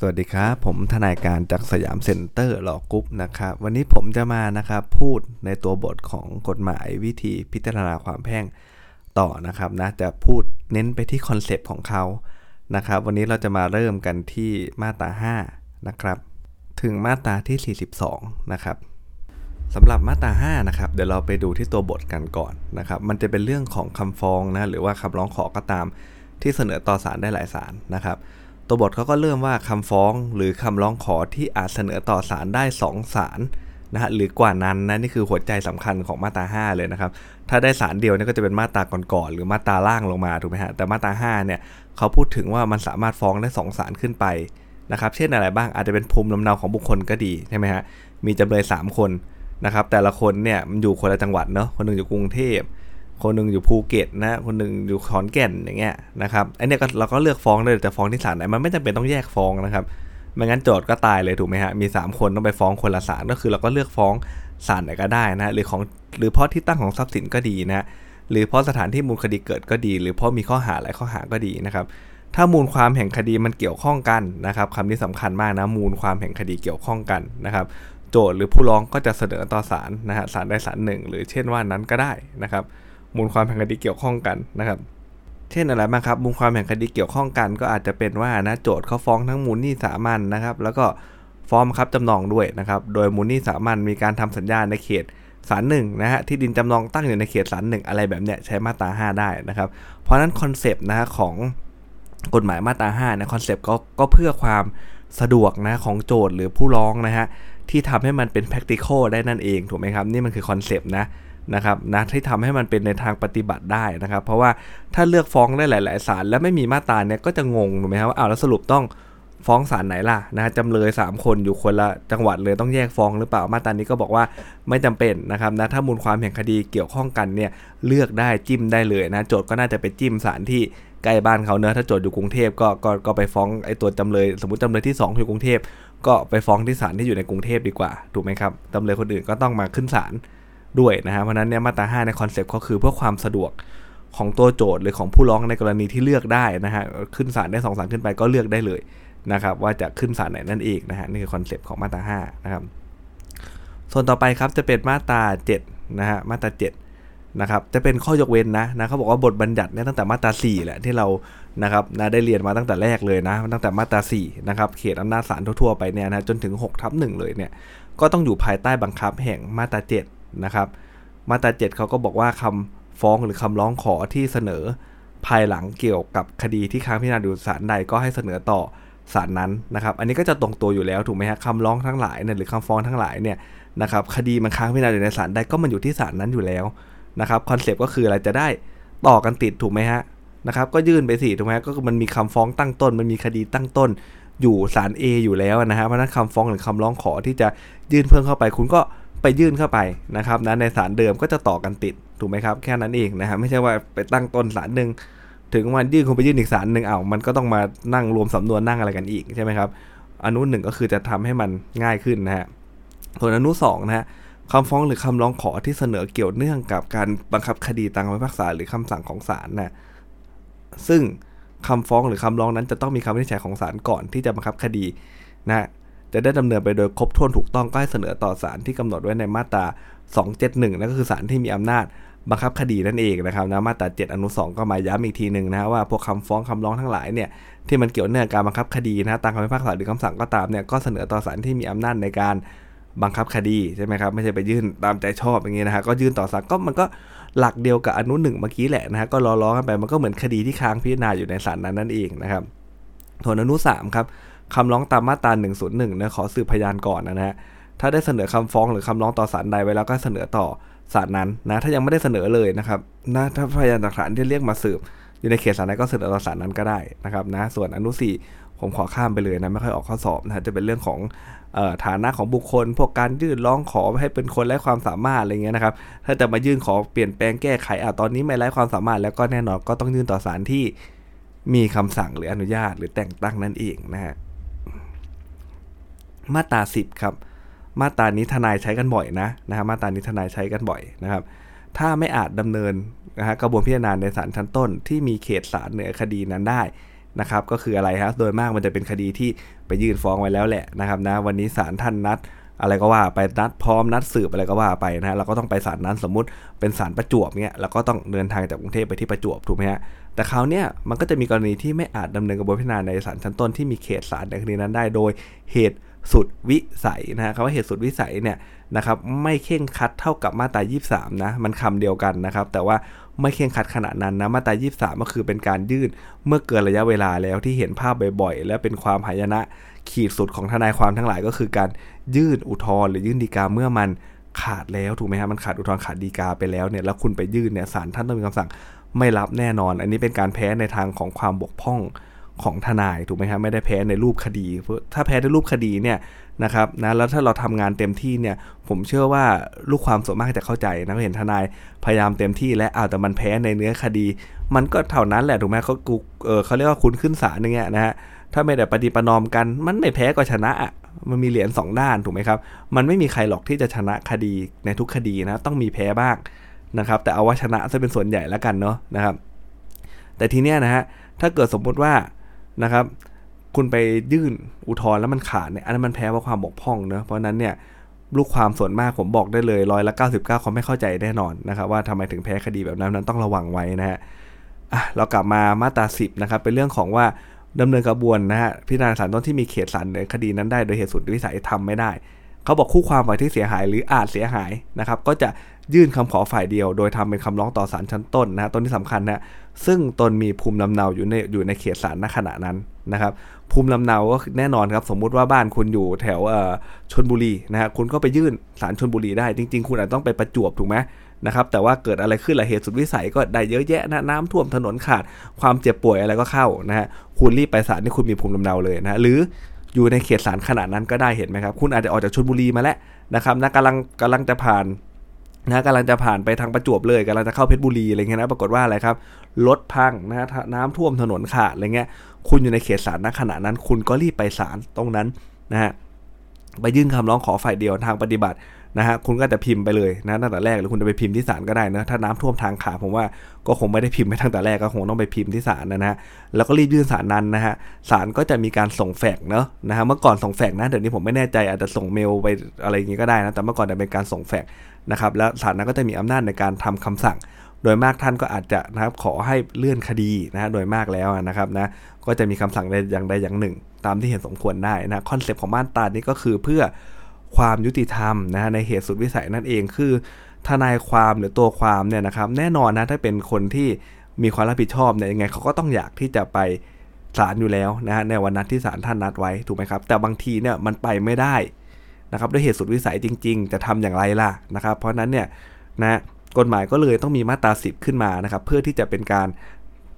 สวัสดีครับ ผมทนายการจาก Siam Center Law Group นะครับ วันนี้ผมจะมานะครับพูดในตัวบทของกฎหมายวิธีพิจารณาความแพ่งต่อนะครับนะจะพูดเน้นไปที่ concept ของเขานะครับ วันนี้เราจะมาเริ่มกันที่มาตรา 5 นะครับ ถึงมาตราที่ 42 นะครับสำหรับมาตรา 5 นะครับ เดี๋ยวเราไปดูที่ตัวบทกันก่อนนะครับ มันจะเป็นเรื่องของคำฟ้องนะหรือว่าคำร้องขอก็ตามที่เสนอต่อศาลได้หลายศาลนะครับ ตัวบทเขาก็เริ่มว่าคำฟ้องหรือคำร้องขอที่อาจเสนอต่อศาลได้2ศาลนะฮะหรือกว่านั้นนะนี่คือหัวใจสำคัญของมาตรา 5 เลยนะครับ ถ้าได้ศาลเดียวนี่ก็จะเป็นมาตราก่อนๆหรือมาตราล่างลงมาถูกไหมฮะแต่มาตรา 5 เนี่ยเขาพูดถึงว่ามันสามารถฟ้องได้2ศาลขึ้นไปนะครับ เช่นอะไรบ้างอาจจะเป็นภูมิลำเนาของบุคคลก็ดีใช่ไหมฮะมีจำเลย 3 คนนะครับแต่ละคนเนี่ยมันอยู่คนละจังหวัดเนาะคนหนึงอยู่กรุงเทพ คนหนึ่งอยู่ภูเก็ตนะ คนหนึ่งอยู่ขอนแก่นอย่างเงี้ยนะครับไอเนี้ยก็เราก็เลือกฟ้องได้จะฟ้องที่ศาลไหนมันไม่จำเป็นต้องแยกฟ้องนะครับไม่งั้นโจทย์ก็ตายเลยถูกไหมฮะมี 3 คนต้องไปฟ้องคนละศาลก็คือเราก็เลือกฟ้องศาลไหนก็ได้นะหรือของหรือเพราะที่ตั้งของทรัพย์สินก็ดีนะหรือเพราะสถานที่มูลคดีเกิดก็ดี หรือเพราะมีข้อหาหลายข้อหาก็ดีนะครับถ้ามูลความแห่งคดีมันเกี่ยวข้องกันนะครับคำนี้สำคัญมากนะมูลความแห่งคดีเกี่ยวข้องกันนะครับ โจทย์หรือผู้ร้องก็จะเสนอต่อศาลนะฮะศาลใดศาลหนึ่ง หรือเช่นว่านั้นก็ได้นะครับ มูลความแห่งคดีเกี่ยวข้องกันนะครับ เช่นอะไรบ้างครับ มูลความแห่งคดีเกี่ยวข้องกัน ก็อาจจะเป็นว่านะโจทก์เขาฟ้องทั้งมูลหนี้สามัญนะครับ แล้วก็ฟ้องบังคับจำนองด้วยนะครับ โดยมูลหนี้สามัญมีการทำสัญญาในเขตศาลหนึ่งนะฮะที่ดินจำนองตั้งอยู่ในเขตศาลหนึ่งอะไรแบบเนี้ยใช้มาตรา 5 ได้นะครับ เพราะฉะนั้น concept นะฮะของกฎหมายมาตรา 5 นะ concept ก็ก็เพื่อความสะดวกนะของโจทก์หรือผู้ร้องนะฮะที่ทำให้มันเป็น practical ได้นั่นเองถูกไหมครับ นี่มันคือคอนเซปต์นะ นะครับนะที่ทำให้มันเป็นในทางปฏิบัติได้นะครับ เพราะว่าถ้าเลือกฟ้องได้หลาย ๆ ศาลแล้วไม่มีมาตราเนี้ยก็จะงงถูกไหมครับว่าอ้าวแล้วสรุปต้องฟ้องศาลไหนล่ะนะจำเลย 3 คนอยู่คนละจังหวัดเลยต้องแยกฟ้องหรือเปล่ามาตรานี้ก็บอกว่าไม่จำเป็นนะครับนะถ้ามูลความแห่งคดีเกี่ยวข้องกันเนี่ยเลือกได้จิ้มได้เลยนะโจทย์ก็น่าจะไปจิ้มศาลที่ใกล้บ้านเขาเนอะถ้าโจทย์อยู่กรุงเทพก็ก็ก็ไปฟ้องไอ้ตัวจำเลย สมมติจำเลยที่ 2 อยู่กรุงเทพก็ไปฟ้องที่ศาลที่อยู่ในกรุงเทพดีกว่าถูกไหมครับจำเลยคนอื่นก็ต้องมาขึ้นศาล ด้วยนะฮะเพราะนั้นเนี่ยมาตรา5ใน concept ก็คือเพื่อความสะดวกของตัวโจทก์หรือของผู้ร้องในกรณีที่เลือกได้นะฮะขึ้นศาลได้สองศาลขึ้นไปก็เลือกได้เลยนะครับว่าจะขึ้นศาลไหนนั่นเองนะฮะนี่คือ concept ของมาตรา5นะครับส่วนต่อไปครับจะเป็นมาตรา7นะฮะมาตรา7นะครับจะเป็นข้อยกเว้นนะนะเขาบอกว่าบทบัญญัติเนี่ยตั้งแต่มาตรา4แหละที่เรานะครับนะได้เรียนมาตั้งแต่แรกเลยนะตั้งแต่มาตรา4นะครับเขตอำนาจศาลทั่วๆไปเนี่ยนะจนถึง6ทับ1เลยเนี่ยก็ต้องอยู่ภายใต้บังคับแห่งมาตรา7 นะครับมาตรา7เขาก็บอกว่าคำฟ้องหรือคำร้องขอที่เสนอภายหลังเกี่ยวกับคดีที่ค้างพิจารณาอยู่ศาลใดก็ให้เสนอต่อศาลนั้นนะครับ อันนี้ก็จะตรงตัวอยู่แล้วถูกไหมฮะคำร้องทั้งหลายเนี่ยหรือคำฟ้องทั้งหลายเนี่ยนะครับคดีมันค้างพิจารณาอยู่ในศาลใดก็มันอยู่ที่ศาลนั้นอยู่แล้วนะครับคอนเซปต์ก็คืออะไรจะได้ต่อกันติดถูกไหมฮะนะครับก็ยื่นไปสิถูกไหมก็คือมันมีคำฟ้องตั้งต้น มันมีคดีตั้งต้นอยู่ศาล A อยู่แล้วนะฮะเพราะนั้นคำฟ้องหรือคำร้องขอที่จะยื่นเพิ่มเข้าไป คุณก็ ยื่นเข้าไปนะครับนะในศาลเดิมก็จะต่อกันติดถูกไหมครับแค่นั้นเองนะครับไม่ใช่ว่าไปตั้งต้นศาลหนึ่งถึงวันยื่นคุณไปยื่นอีกศาลหนึ่งเอามันก็ต้องมานั่งรวมสำนวนนั่งอะไรกันอีกใช่ไหมครับอนุหนึ่งก็คือจะทำให้มันง่ายขึ้นนะฮะส่วนอนุสองนะฮะคำฟ้องหรือคำร้องขอที่เสนอเกี่ยวเนื่องกับการบังคับคดีตามคำพิพากษาหรือคำสั่งของศาลนะซึ่งคำฟ้องหรือคำร้องนั้นจะต้องมีคำวินิจฉัยของศาลก่อนที่จะบังคับคดีนะ จะได้ดำเนินไปโดยครบถ้วนถูกต้องก็ให้เสนอต่อศาลที่กำหนดไว้ในมาตรา 271 นั่นก็คือศาลที่มีอำนาจบังคับคดีนั่นเองนะครับนะมาตรา 7 อนุ 2 ก็มาย้ำอีกทีหนึ่งนะว่าพวกคำฟ้องคำร้องทั้งหลายเนี่ยที่มันเกี่ยวเนื่องการบังคับคดีนะตามคำพิพากษาหรือคำสั่งก็ตามเนี่ยก็เสนอต่อศาลที่มีอำนาจในการบังคับคดีใช่ไหมครับไม่ใช่ไปยื่นตามใจชอบอย่างนี้นะฮะก็ยื่นต่อศาลก็มันก็หลักเดียวกับอนุหนึ่งเมื่อกี้แหละนะฮะก็ล้อๆกันไปมันก็เหมือนคดีที่ค้างพิจารณาอยู่ในศาลนั้นนั่นเองนะครับส่วนอนุ3ครับ คำร้องตามมาตรา101นะขอสืบพยานก่อนนะฮะถ้าได้เสนอคำฟ้องหรือคำร้องต่อศาลใดไว้แล้วก็เสนอต่อศาลนั้นนะถ้ายังไม่ได้เสนอเลยนะครับนะถ้าพยานหลักฐานที่เรียกมาสืบ อยู่ในเขตศาลใดก็เสนอต่อศาลนั้นก็ได้นะครับนะส่วนอนุสี่ผมขอข้ามไปเลยนะไม่ค่อยออกข้อสอบนะจะเป็นเรื่องของฐานะของบุคคล พวกการยื่นร้องขอให้เป็นคนไร้ความสามารถอะไรเงี้ยนะครับถ้าจะมายื่นขอเปลี่ยนแปลงแก้ไขอะตอนนี้ไม่ไร้ความสามารถแล้วก็แน่นอนก็ต้องยื่นต่อศาลที่มีคำสั่งหรืออนุญาตหรือแต่งตั้งนั่นเองนะฮะ มาตรา10ครับมาตรานี้ทนายใช้กันบ่อยนะนะฮะมาตรานี้ทนายใช้กันบ่อยนะครับ ถ้าไม่อาจดำเนินนะฮะกระบวนพิจารณาในศาลชั้นต้น ที่มีเขตศาลเหนือคดีนั้นได้นะครับ ก็คืออะไรฮะโดยมากมันจะเป็นคดีที่ไปยื่นฟ้องไว้แล้วแหละนะครับนะวันนี้ศาลท่านนัด อะไรก็ว่าไปนัดพร้อมนัดสืบอะไรก็ว่าไปนะเราก็ต้องไปศาลนั้นสมมุติเป็นศาลประจวบเนี้ยเราก็ต้องเดินทางจากกรุงเทพไปที่ประจวบถูกไหมฮะแต่คราวเนี้ยมันก็จะมีกรณีที่ไม่อาจดำเนินกระบวนการพิจารณาในศาลชั้นต้นที่มีเขตศาลในคดีนั้นได้โดยเหตุ สุดวิสัยนะคำว่าเหตุสุดวิสัยเนี่ยนะครับไม่เข่งคัดเท่ากับมาตรา 23 นะมันคำเดียวกันนะครับ แต่ว่าไม่เข่งคัดขนาดนั้นนะมาตรา 23 ก็คือเป็นการยื่นเมื่อเกินระยะเวลาแล้วที่เห็นภาพบ่อยๆ และเป็นความหายนะขีดสุดของทนายความทั้งหลายก็คือการยื่นอุทธรณ์หรือยื่นดีกาเมื่อมันขาดแล้วถูกไหมฮะมันขาดอุทธรณ์ขาดดีกาไปแล้วเนี่ยแล้วคุณไปยื่นเนี่ยศาลท่านต้องมีคำสั่งไม่รับแน่นอน อันนี้เป็นการแพ้ในทางของความบกพร่อง ของทนายถูกไหมครับไม่ได้แพ้ในรูปคดี ถ้าแพ้ในรูปคดีเนี่ยนะครับนะแล้วถ้าเราทำงานเต็มที่เนี่ยผมเชื่อว่าลูกความส่วนมากจะเข้าใจนะเห็นทนายพยายามเต็มที่และอ้าวแต่มันแพ้ในเนื้อคดี มันก็เท่านั้นแหละถูกไหมเขากูเออเขาเรียกว่าคุณขึ้นศาลอย่างเงี้ยนะฮะถ้าไม่ได้ปฏิปนอมกัน มันไม่แพ้ก็ชนะอะมันมีเหรียญ2ด้านถูกไหมครับ มันไม่มีใครหรอกที่จะชนะคดีในทุกคดีนะต้องมีแพ้บ้างนะครับแต่เอาว่าชนะจะเป็นส่วนใหญ่แล้วกันเนาะนะครับแต่ทีเนี้ยนะฮะถ้าเกิดสมมุติว่า นะครับ คุณไปยื่นอุทธรณ์แล้วมันขาดเนี่ยอันนั้นมันแพ้เพราะความบกพร่องเนะเพราะนั้นเนี่ยลูกความส่วนมากผมบอกได้เลยร้อยละ99เขาไม่เข้าใจแน่นอนนะครับว่าทำไมถึงแพ้คดีแบบนั้นนั้นต้องระวังไว้นะฮะอะเรากลับมามาตรา10นะครับเป็นเรื่องของว่าดำเนินกระบวนนะฮะพิจารณาศาลต้นที่มีเขตศาลในคดีนั้นได้โดยเหตุสุดวิสัยทำไม่ได้ เขาบอกคู่ความฝ่ายที่เสียหายหรืออาจเสียหายนะครับก็จะยื่นคำขอฝ่ายเดียว โดยทำเป็นคำร้องต่อศาลชั้นต้นนะฮะต้นที่สำคัญนะ ซึ่งตนมีภูมิลำเนาอยู่ในอยู่ในเขตศาลณขณะนั้นนะครับ ภูมิลำเนาก็แน่นอนครับ สมมุติว่าบ้านคุณอยู่แถวชนบุรีนะฮะคุณก็ไปยื่นศาลชนบุรีได้ จริง ๆ คุณอาจต้องไปประจวบถูกไหมนะครับ แต่ว่าเกิดอะไรขึ้นละเหตุสุดวิสัยก็ได้เยอะแยะนะน้ำท่วมถนนขาด ความเจ็บป่วยอะไรก็เข้านะฮะคุณรีบไปศาลนี่คุณมีภูมิลำเนาเลยนะหรืออยู่ในเขตศาลขนาดนั้นก็ได้เห็นไหมครับ คุณอาจจะออกจากชนบุรีมาแล้วนะครับนะกำลังกำลังจะผ่าน นะกำลังจะผ่านไปทางประจวบเลยกำลังจะเข้าเพชรบุรีอะไรเงี้ยนะปรากฏว่าอะไรครับรถพังนะน้ำท่วมถนนขาดอะไรเงี้ยคุณอยู่ในเขตศาลณขณะนั้น คุณก็รีบไปศาลตรงนั้นนะฮะไปยื่นคำร้องขอฝ่ายเดียวทางปฏิบัตินะฮะคุณก็จะพิมพ์ไปเลยนะตั้งแต่แรกหรือคุณจะไปพิมพ์ที่ศาลก็ได้นะถ้าน้ำท่วมทางขาผมว่าก็คงไม่ได้พิมพ์ไปตั้งแต่แรกก็คงต้องไปพิมพ์ที่ศาลนะฮะแล้วก็รีบยื่นศาลนั้นนะฮะศาลก็จะมีการส่งแฟกเนาะนะฮะเมื่อก่อนส่งแฟกนะเดี๋ยวนี้ผมไม่แน่ใจอาจจะส่งเมลไปอะไรอย่างงี้ก็ได้นะแต่เมื่อก่อนจะเป็นการส่งแฟกซ์ นะครับแล้วศาลนั้นก็จะมีอำนาจในการทำคำสั่ง โดยมากท่านก็อาจจะนะครับขอให้เลื่อนคดีนะโดยมากแล้วนะครับนะก็จะมีคำสั่งใดอย่างใดอย่างหนึ่ง ตามที่เห็นสมควรได้นะ concept ของมาตรานี้ก็คือเพื่อความยุติธรรมนะในเหตุสุดวิสัยนั่นเองคือทนายความหรือตัวความเนี่ยนะครับแน่นอนนะถ้าเป็นคนที่มีความรับผิดชอบเนี่ยยังไงเขาก็ต้องอยากที่จะไปศาลอยู่แล้วนะฮะในวันนัดที่ศาลท่านนัดไว้ถูกไหมครับ แต่บางทีเนี่ยมันไปไม่ได้ นะครับด้วยเหตุสุดวิสัยจริง ๆ จะทำอย่างไรล่ะนะครับ เพราะนั้นเนี่ยนะกฎหมายก็เลยต้องมีมาตราสิบขึ้นมานะครับ เพื่อที่จะเป็นการ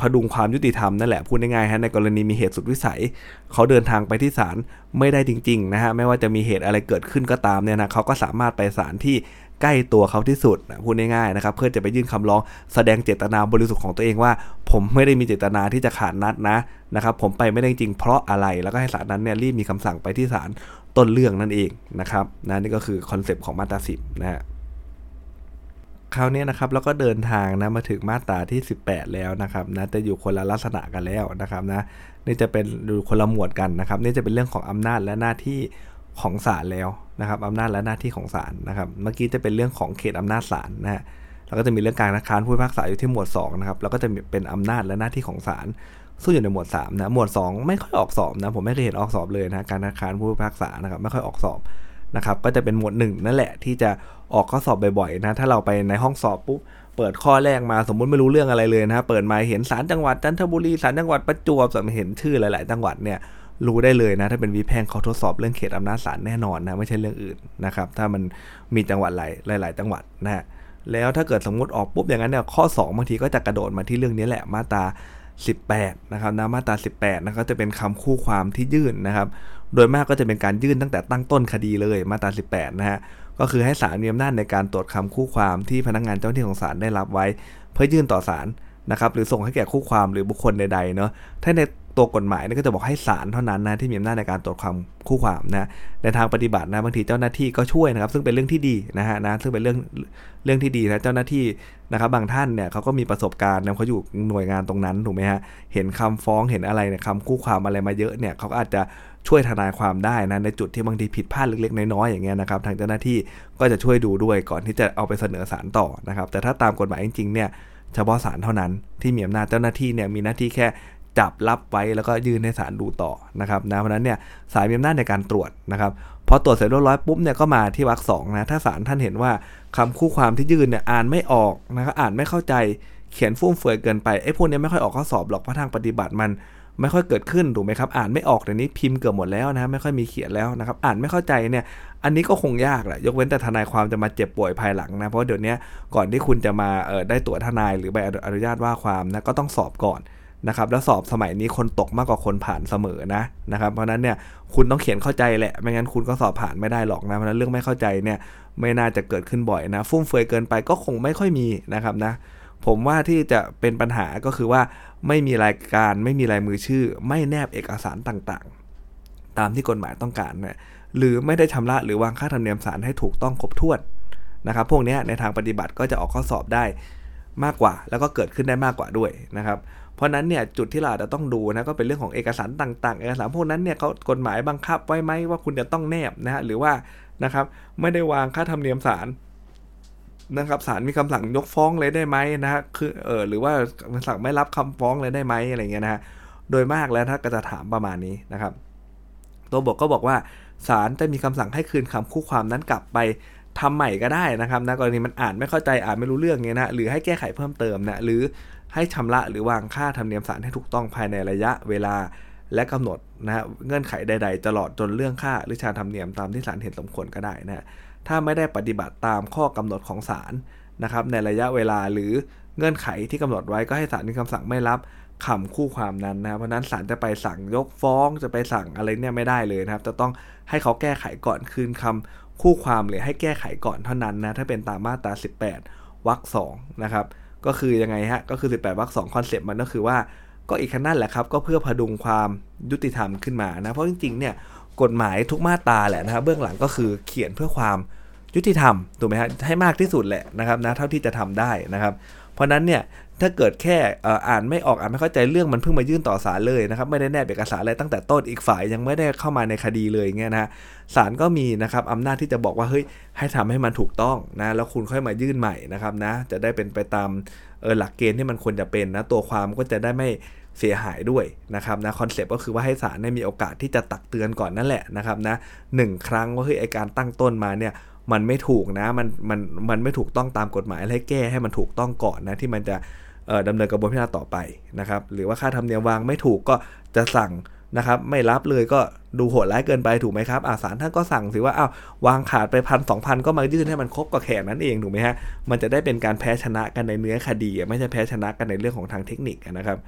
พดุงความยุติธรรมนั่นแหละพูดง่ายๆฮะในกรณีมีเหตุสุดวิสัย เขาเดินทางไปที่ศาลไม่ได้จริงๆนะฮะไม่ว่าจะมีเหตุอะไรเกิดขึ้นก็ตามเนี่ยนะเขาก็สามารถไปศาลที่ใกล้ตัวเขาที่สุดนะพูดง่ายๆนะครับ เพื่อจะไปยื่นคำร้องแสดงเจตนาบริสุทธิ์ของตัวเองว่า ผมไม่ได้มีเจตนาที่จะขาดนัดนะนะครับ ผมไปไม่ได้จริงเพราะอะไรแล้วก็ให้ศาลนั้นเนี่ยรีบมีคำสั่งไปที่ศาล ต้นเรื่องนั่นเองนะครับนะนี่ก็คือคอนเซปต์ของมาตราสิบนะฮะคราวนี้นะครับแล้วก็เดินทางนะมาถึงมาตราที่ 18 แล้วนะครับนะจะอยู่คนละลักษณะกันแล้วนะครับนะนี่จะเป็นดูคนละหมวดกันนะครับ นี่จะเป็นเรื่องของอำนาจและหน้าที่ของศาลแล้วนะครับอำนาจและหน้าที่ของศาลนะครับ เมื่อกี้จะเป็นเรื่องของเขตอำนาจศาลนะฮะแล้วก็จะมีเรื่องการนักค้านผู้พิพากษาอยู่ที่หมวด2นะครับแล้วก็จะเป็นอำนาจและหน้าที่ของศาล ซึ่งอยู่ในหมวด3นะหมวด 2 ไม่ค่อยออกสอบนะผมไม่เคยเห็นออกสอบเลยนะการนักค้านผู้พิพากษานะครับไม่ค่อยออกสอบนะครับก็จะเป็นหมวด1นั่นแหละที่จะออกข้อสอบบ่อยๆนะถ้าเราไปในห้องสอบปุ๊บเปิดข้อแรกมาสมมุติไม่รู้เรื่องอะไรเลยนะเปิดมาเห็นสารจังหวัดจันทบุรีสารจังหวัดประจวบสมเห็นชื่อหลาย ๆ จังหวัดเนี่ยรู้ได้เลยนะถ้าเป็นวิแพงเขาทดสอบเรื่องเขตอำนาจศาลแน่นอนนะไม่ใช่เรื่องอื่นนะครับถ้ามันมีจังหวัดหลายหลาย ๆ จังหวัดนะแล้วถ้าเกิดสมมติออกปุ๊บอย่างนั้นเนี่ยข้อ 2 บางทีก็จะกระโดดมาที่เรื่องนี้แหละมาตรา 18นะครับนะมาตรา 18นะก็จะเป็นคำคู่ความที่ยื่นนะครับ โดยมากก็จะเป็นการยื่นตั้งแต่ตั้งต้นคดีเลยมาตรา 18นะฮะก็คือให้ศาลมีอำนาจในการตรวจคำคู่ความที่พนักงานเจ้าหน้าที่ของศาลได้รับไว้ เพื่อยื่นต่อศาลนะครับหรือส่งให้แก่คู่ความหรือบุคคลใดๆเนาะถ้าใน ตัวกฎหมายนี่ก็จะบอกให้ศาลเท่านั้นนะที่มีอำนาจในการตรวจความคู่ความนะในทางปฏิบัตินะบางทีเจ้าหน้าที่ก็ช่วยนะครับ ซึ่งเป็นเรื่องที่ดีนะฮะนะซึ่งเป็นเรื่องเรื่องที่ดีนะเจ้าหน้าที่นะครับบางท่านเนี่ยเขาก็มีประสบการณ์นะเขาอยู่หน่วยงานตรงนั้นถูกไหมฮะเห็นคำฟ้องเห็นอะไรเนี่ยคำคู่ความอะไรมาเยอะเนี่ยเขาก็อาจจะช่วยทนายความได้นะในจุดที่บางทีผิดพลาดเล็กๆน้อยๆอย่างเงี้ยนะครับทางเจ้าหน้าที่ก็จะช่วยดูด้วยก่อนที่จะเอาไปเสนอศาลต่อนะครับ แต่ถ้าตามกฎหมายจริงๆเนี่ยเฉพาะศาลเท่านั้นที่มีอำนาจเจ้าหน้าที่เนี่ยมีหน้าที่แค่ จับรับไว้แล้วก็ยื่นให้ศาลดูต่อนะครับนะเพราะนั้นเนี่ยศาลมีอำนาจในการตรวจนะครับพอตรวจเสร็จเรียบร้อยปุ๊บเนี่ยก็มาที่วรรคสองนะถ้าศาลท่านเห็นว่าคำคู่ความที่ยื่นเนี่ยอ่านไม่ออกนะครับอ่านไม่เข้าใจเขียนฟุ่มเฟือยเกินไปไอ้พวกนี้ไม่ค่อยออกข้อสอบหรอกเพราะทางปฏิบัติมันไม่ค่อยเกิดขึ้นถูกไหมครับอ่านไม่ออกเดี๋ยวนี้พิมพ์เกือบหมดแล้วนะไม่ค่อยมีเขียนแล้วนะครับอ่านไม่เข้าใจเนี่ยอันนี้ก็คงยากแหละยกเว้นแต่ทนายความจะมาเจ็บป่วยภายหลังนะเพราะเดี๋ยวนี้ก่อนที่คุณจะมาเออได้ตั๋วทนายหรือใบอนุญาตว่าความนะก็ต้องสอบก่อน นะครับแล้วสอบสมัยนี้คนตกมากกว่าคนผ่านเสมอนะนะครับเพราะนั้นเนี่ยคุณต้องเขียนเข้าใจแหละไม่งั้นคุณก็สอบผ่านไม่ได้หรอกนะเพราะนั้นเรื่องไม่เข้าใจเนี่ยไม่น่าจะเกิดขึ้นบ่อยนะฟุ่มเฟือยเกินไปก็คงไม่ค่อยมีนะครับนะผมว่าที่จะเป็นปัญหาก็คือว่าไม่มีรายการไม่มีลายมือชื่อ ไม่แนบเอกสารต่างๆ ตามที่กฎหมายต้องการเนะหรือไม่ได้ชำระหรือวางค่าธรรมเนียมศาลให้ถูกต้องครบถ้วนนะครับพวกนี้ในทางปฏิบัติก็จะออกข้อสอบได้มากกว่า แล้วก็เกิดขึ้นได้มากกว่าด้วยนะครับ เพราะนั้นเนี่ยจุดที่เราจะต้องดูนะก็เป็นเรื่องของเอกสารต่าง ๆ เอกสารพวกนั้นเนี่ยเขากฎหมายบังคับไว้ไหมว่าคุณจะต้องแนบนะฮะหรือว่านะครับไม่ได้วางค่าธรรมเนียมศาลนะครับศาลมีคำสั่งยกฟ้องเลยได้ไหมนะฮะคือเออหรือว่าสั่งไม่รับคำฟ้องเลยได้ไหมอะไรเงี้ยนะฮะโดยมากแล้วถ้าก็จะถามประมาณนี้นะครับ ตัวบทก็บอกว่าศาลจะมีคำสั่งให้คืนคำคู่ความนั้นกลับไปทำใหม่ก็ได้นะครับนะกรณีมันอ่านไม่เข้าใจอ่านไม่รู้เรื่องเงี้ยนะหรือให้แก้ไขเพิ่มเติมนะหรือ ให้ชำระหรือวางค่าธรรมเนียมศาลให้ถูกต้องภายในระยะเวลาและกำหนดนะฮะเงื่อนไขใด ๆ ตลอดจนเรื่องค่าหรือชาธรรมเนียมตามที่ศาลเห็นสมควรก็ได้นะถ้าไม่ได้ปฏิบัติตามข้อกำหนดของศาลนะครับในระยะเวลาหรือเงื่อนไขที่กำหนดไว้ก็ให้ศาลมีคำสั่งไม่รับคำคู่ความนั้นนะเพราะนั้นศาลจะไปสั่งยกฟ้องจะไปสั่งอะไรเนี่ยไม่ได้เลยนะครับ จะต้องให้เขาแก้ไขก่อนคืนคำคู่ความหรือให้แก้ไขก่อนเท่านั้นนะถ้าเป็นตามมาตรา 18วรรคสองนะครับ ก็คือยังไงฮะ ก็คือ 18วรรคสองคอนเซปต์มันก็คือว่าก็อีกขนั่นแหละครับ ก็เพื่อพดุงความยุติธรรมขึ้นมานะ เพราะจริงๆเนี่ยกฎหมายทุกมาตราแหละนะครับเบื้องหลังก็คือเขียนเพื่อความยุติธรรมถูกไหมฮะให้มากที่สุดแหละนะครับนะเท่าที่จะทำได้นะครับ ราะนั้นเนี่ยถ้าเกิดแค่อ่านไม่ออกอ่านไม่เข้าใจเรื่องมันเพิ่งมายื่นต่อศาลเลยนะครับไม่ได้แนบเอกสารอะไรตั้งแต่ต้นอีกฝ่ายยังไม่ได้เข้ามาในคดีเลยเงี้ยนะศาลก็มีนะครับอำนาจที่จะบอกว่าเฮ้ยให้ทำให้มันถูกต้องนะแล้วคุณค่อยมายื่นใหม่นะครับนะจะได้เป็นไปตามเออหลักเกณฑ์ที่มันควรจะเป็นนะตัวความก็จะได้ไม่เสียหายด้วยนะครับนะคอนเซปต์ก็คือว่าให้ศาลได้มีโอกาสที่จะตักเตือนก่อนนั่นแหละนะครับนะหครั้งว่าเฮ้ยไอการตั้งต้นมาเนี่ย มันไม่ถูกนะมันมันมันไม่ถูกต้องตามกฎหมายให้แก้ให้มันถูกต้องก่อนนะที่มันจะดำเนินกระบวนการต่อไปนะครับหรือว่าค่าธรรมเนียมวางไม่ถูกก็จะสั่งนะครับไม่รับเลยก็ดูโหดร้ายเกินไปถูกไหมครับอาสารท่านก็สั่งสิว่าอ้าววางขาดไปพันสองพันก็มายื่นให้มันครบก็แข่นั้นเองถูกไหมฮะมันจะได้เป็นการแพ้ชนะกันในเนื้อคดี ไม่ใช่แพ้ชนะกันในเรื่องของทางเทคนิคนะครับ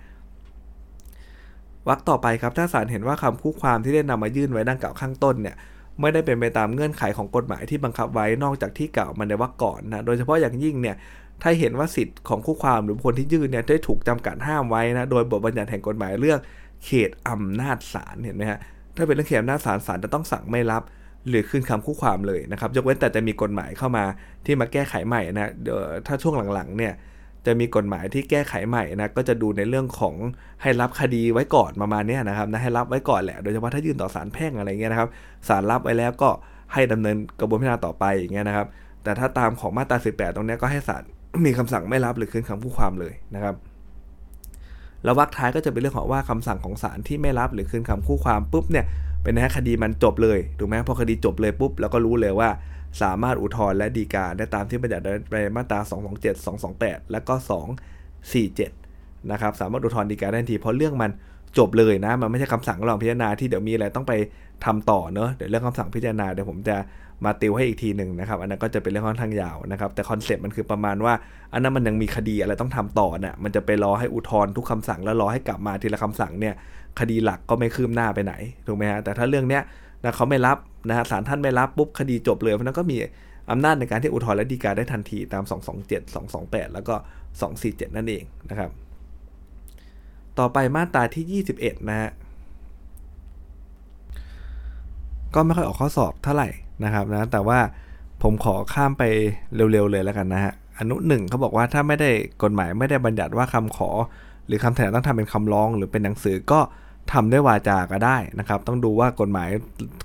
วักต่อไปครับถ้าศาลเห็นว่าคำคู่ความที่ได้นำมายื่นไว้ดังกล่าวข้างต้นเนี่ย ไม่ได้เป็นไปตามเงื่อนไขของกฎหมายที่บังคับไว้นอกจากที่กล่าวมันในวรรคก่อนนะ โดยเฉพาะอย่างยิ่งเนี่ย ถ้าเห็นว่าสิทธิ์ของคู่ความหรือคนที่ยื่นเนี่ยได้ถูกจำกัดห้ามไว้นะ โดยบทบัญญัติแห่งกฎหมายเรื่องเขตอำนาจศาลเห็นไหมฮะ ถ้าเป็นเรื่องเขตอำนาจศาลศาลจะต้องสั่งไม่รับ หรือคืนคำคู่ความเลยนะครับ ยกเว้นแต่จะมีกฎหมายเข้ามาที่มาแก้ไขใหม่นะเดี๋ยวถ้าช่วงหลังๆเนี่ย จะมีกฎหมายที่แก้ไขใหม่นะก็จะดูในเรื่องของให้รับคดีไว้ก่อนประมาณนี้นะครับนะให้รับไว้ก่อนแหละโดยเฉพาะถ้ายื่นต่อศาลแพ่งอะไรเงี้ยนะครับศาลรับไว้แล้วก็ให้ดำเนินกระบวนการต่อไปอย่างเงี้ยนะครับ แต่ถ้าตามของมาตรา 18 ตรงนี้ก็ให้ศาลมีคำสั่งไม่รับหรือคืนคำผู้ความเลยนะครับแล้ววรรคท้ายก็จะเป็นเรื่องของว่าคำสั่งของศาลที่ไม่รับหรือคืนคำคู่ความปุ๊บเนี่ยเป็นนะคดีมันจบเลยถูกไหมพอคดีจบเลยปุ๊บแล้วก็รู้เลยว่า สามารถอุทธรณ์และฎีกาได้ตามที่บัญญัติในมาตรา 227 228 และก็ 247 นะครับ สามารถอุทธรณ์ฎีกาได้ทันทีเพราะเรื่องมันจบเลยนะ มันไม่ใช่คำสั่งระหว่างพิจารณาที่เดี๋ยวมีอะไรต้องไปทำต่อเนอะเดี๋ยวเรื่องคำสั่งพิจารณาเดี๋ยวผมจะมาติวให้อีกทีหนึ่งนะครับ อันนั้นก็จะเป็นเรื่องค่อนข้างยาวนะครับ แต่ concept มันคือประมาณว่า อันนั้นมันยังมีคดีอะไรต้องทำต่อเนี่ยมันจะไปรอให้อุทธรณ์ทุกคำสั่งแล้วรอให้กลับมาทีละคำสั่งเนี่ยคดีหลักก็ไม่คืบหน้าไปไหนถูกไหมฮะแต่ถ้าเรื่องเนี้ย นะเขาไม่รับนะฮะศาลท่านไม่รับปุ๊บคดีจบเลยเพราะนั้นก็มีอำนาจในการที่อุทธรณ์และฎีกาได้ทันทีตาม 227 228 แล้วก็ 247 นั่นเองนะครับ ต่อไปมาตราที่ 21 นะฮะก็ไม่ค่อยออกข้อสอบเท่าไหร่นะครับนะแต่ว่าผมขอข้ามไปเร็วๆเลยแล้วกันนะฮะอนุหนึ่งเขาบอกว่าถ้าไม่ได้กฎหมายไม่ได้บัญญัติว่าคำขอ หรือคำแถลงต้องทำเป็นคำร้อง หรือเป็นหนังสือก็ ทำด้วยวาจาก็ได้นะครับ ต้องดูว่ากฎหมาย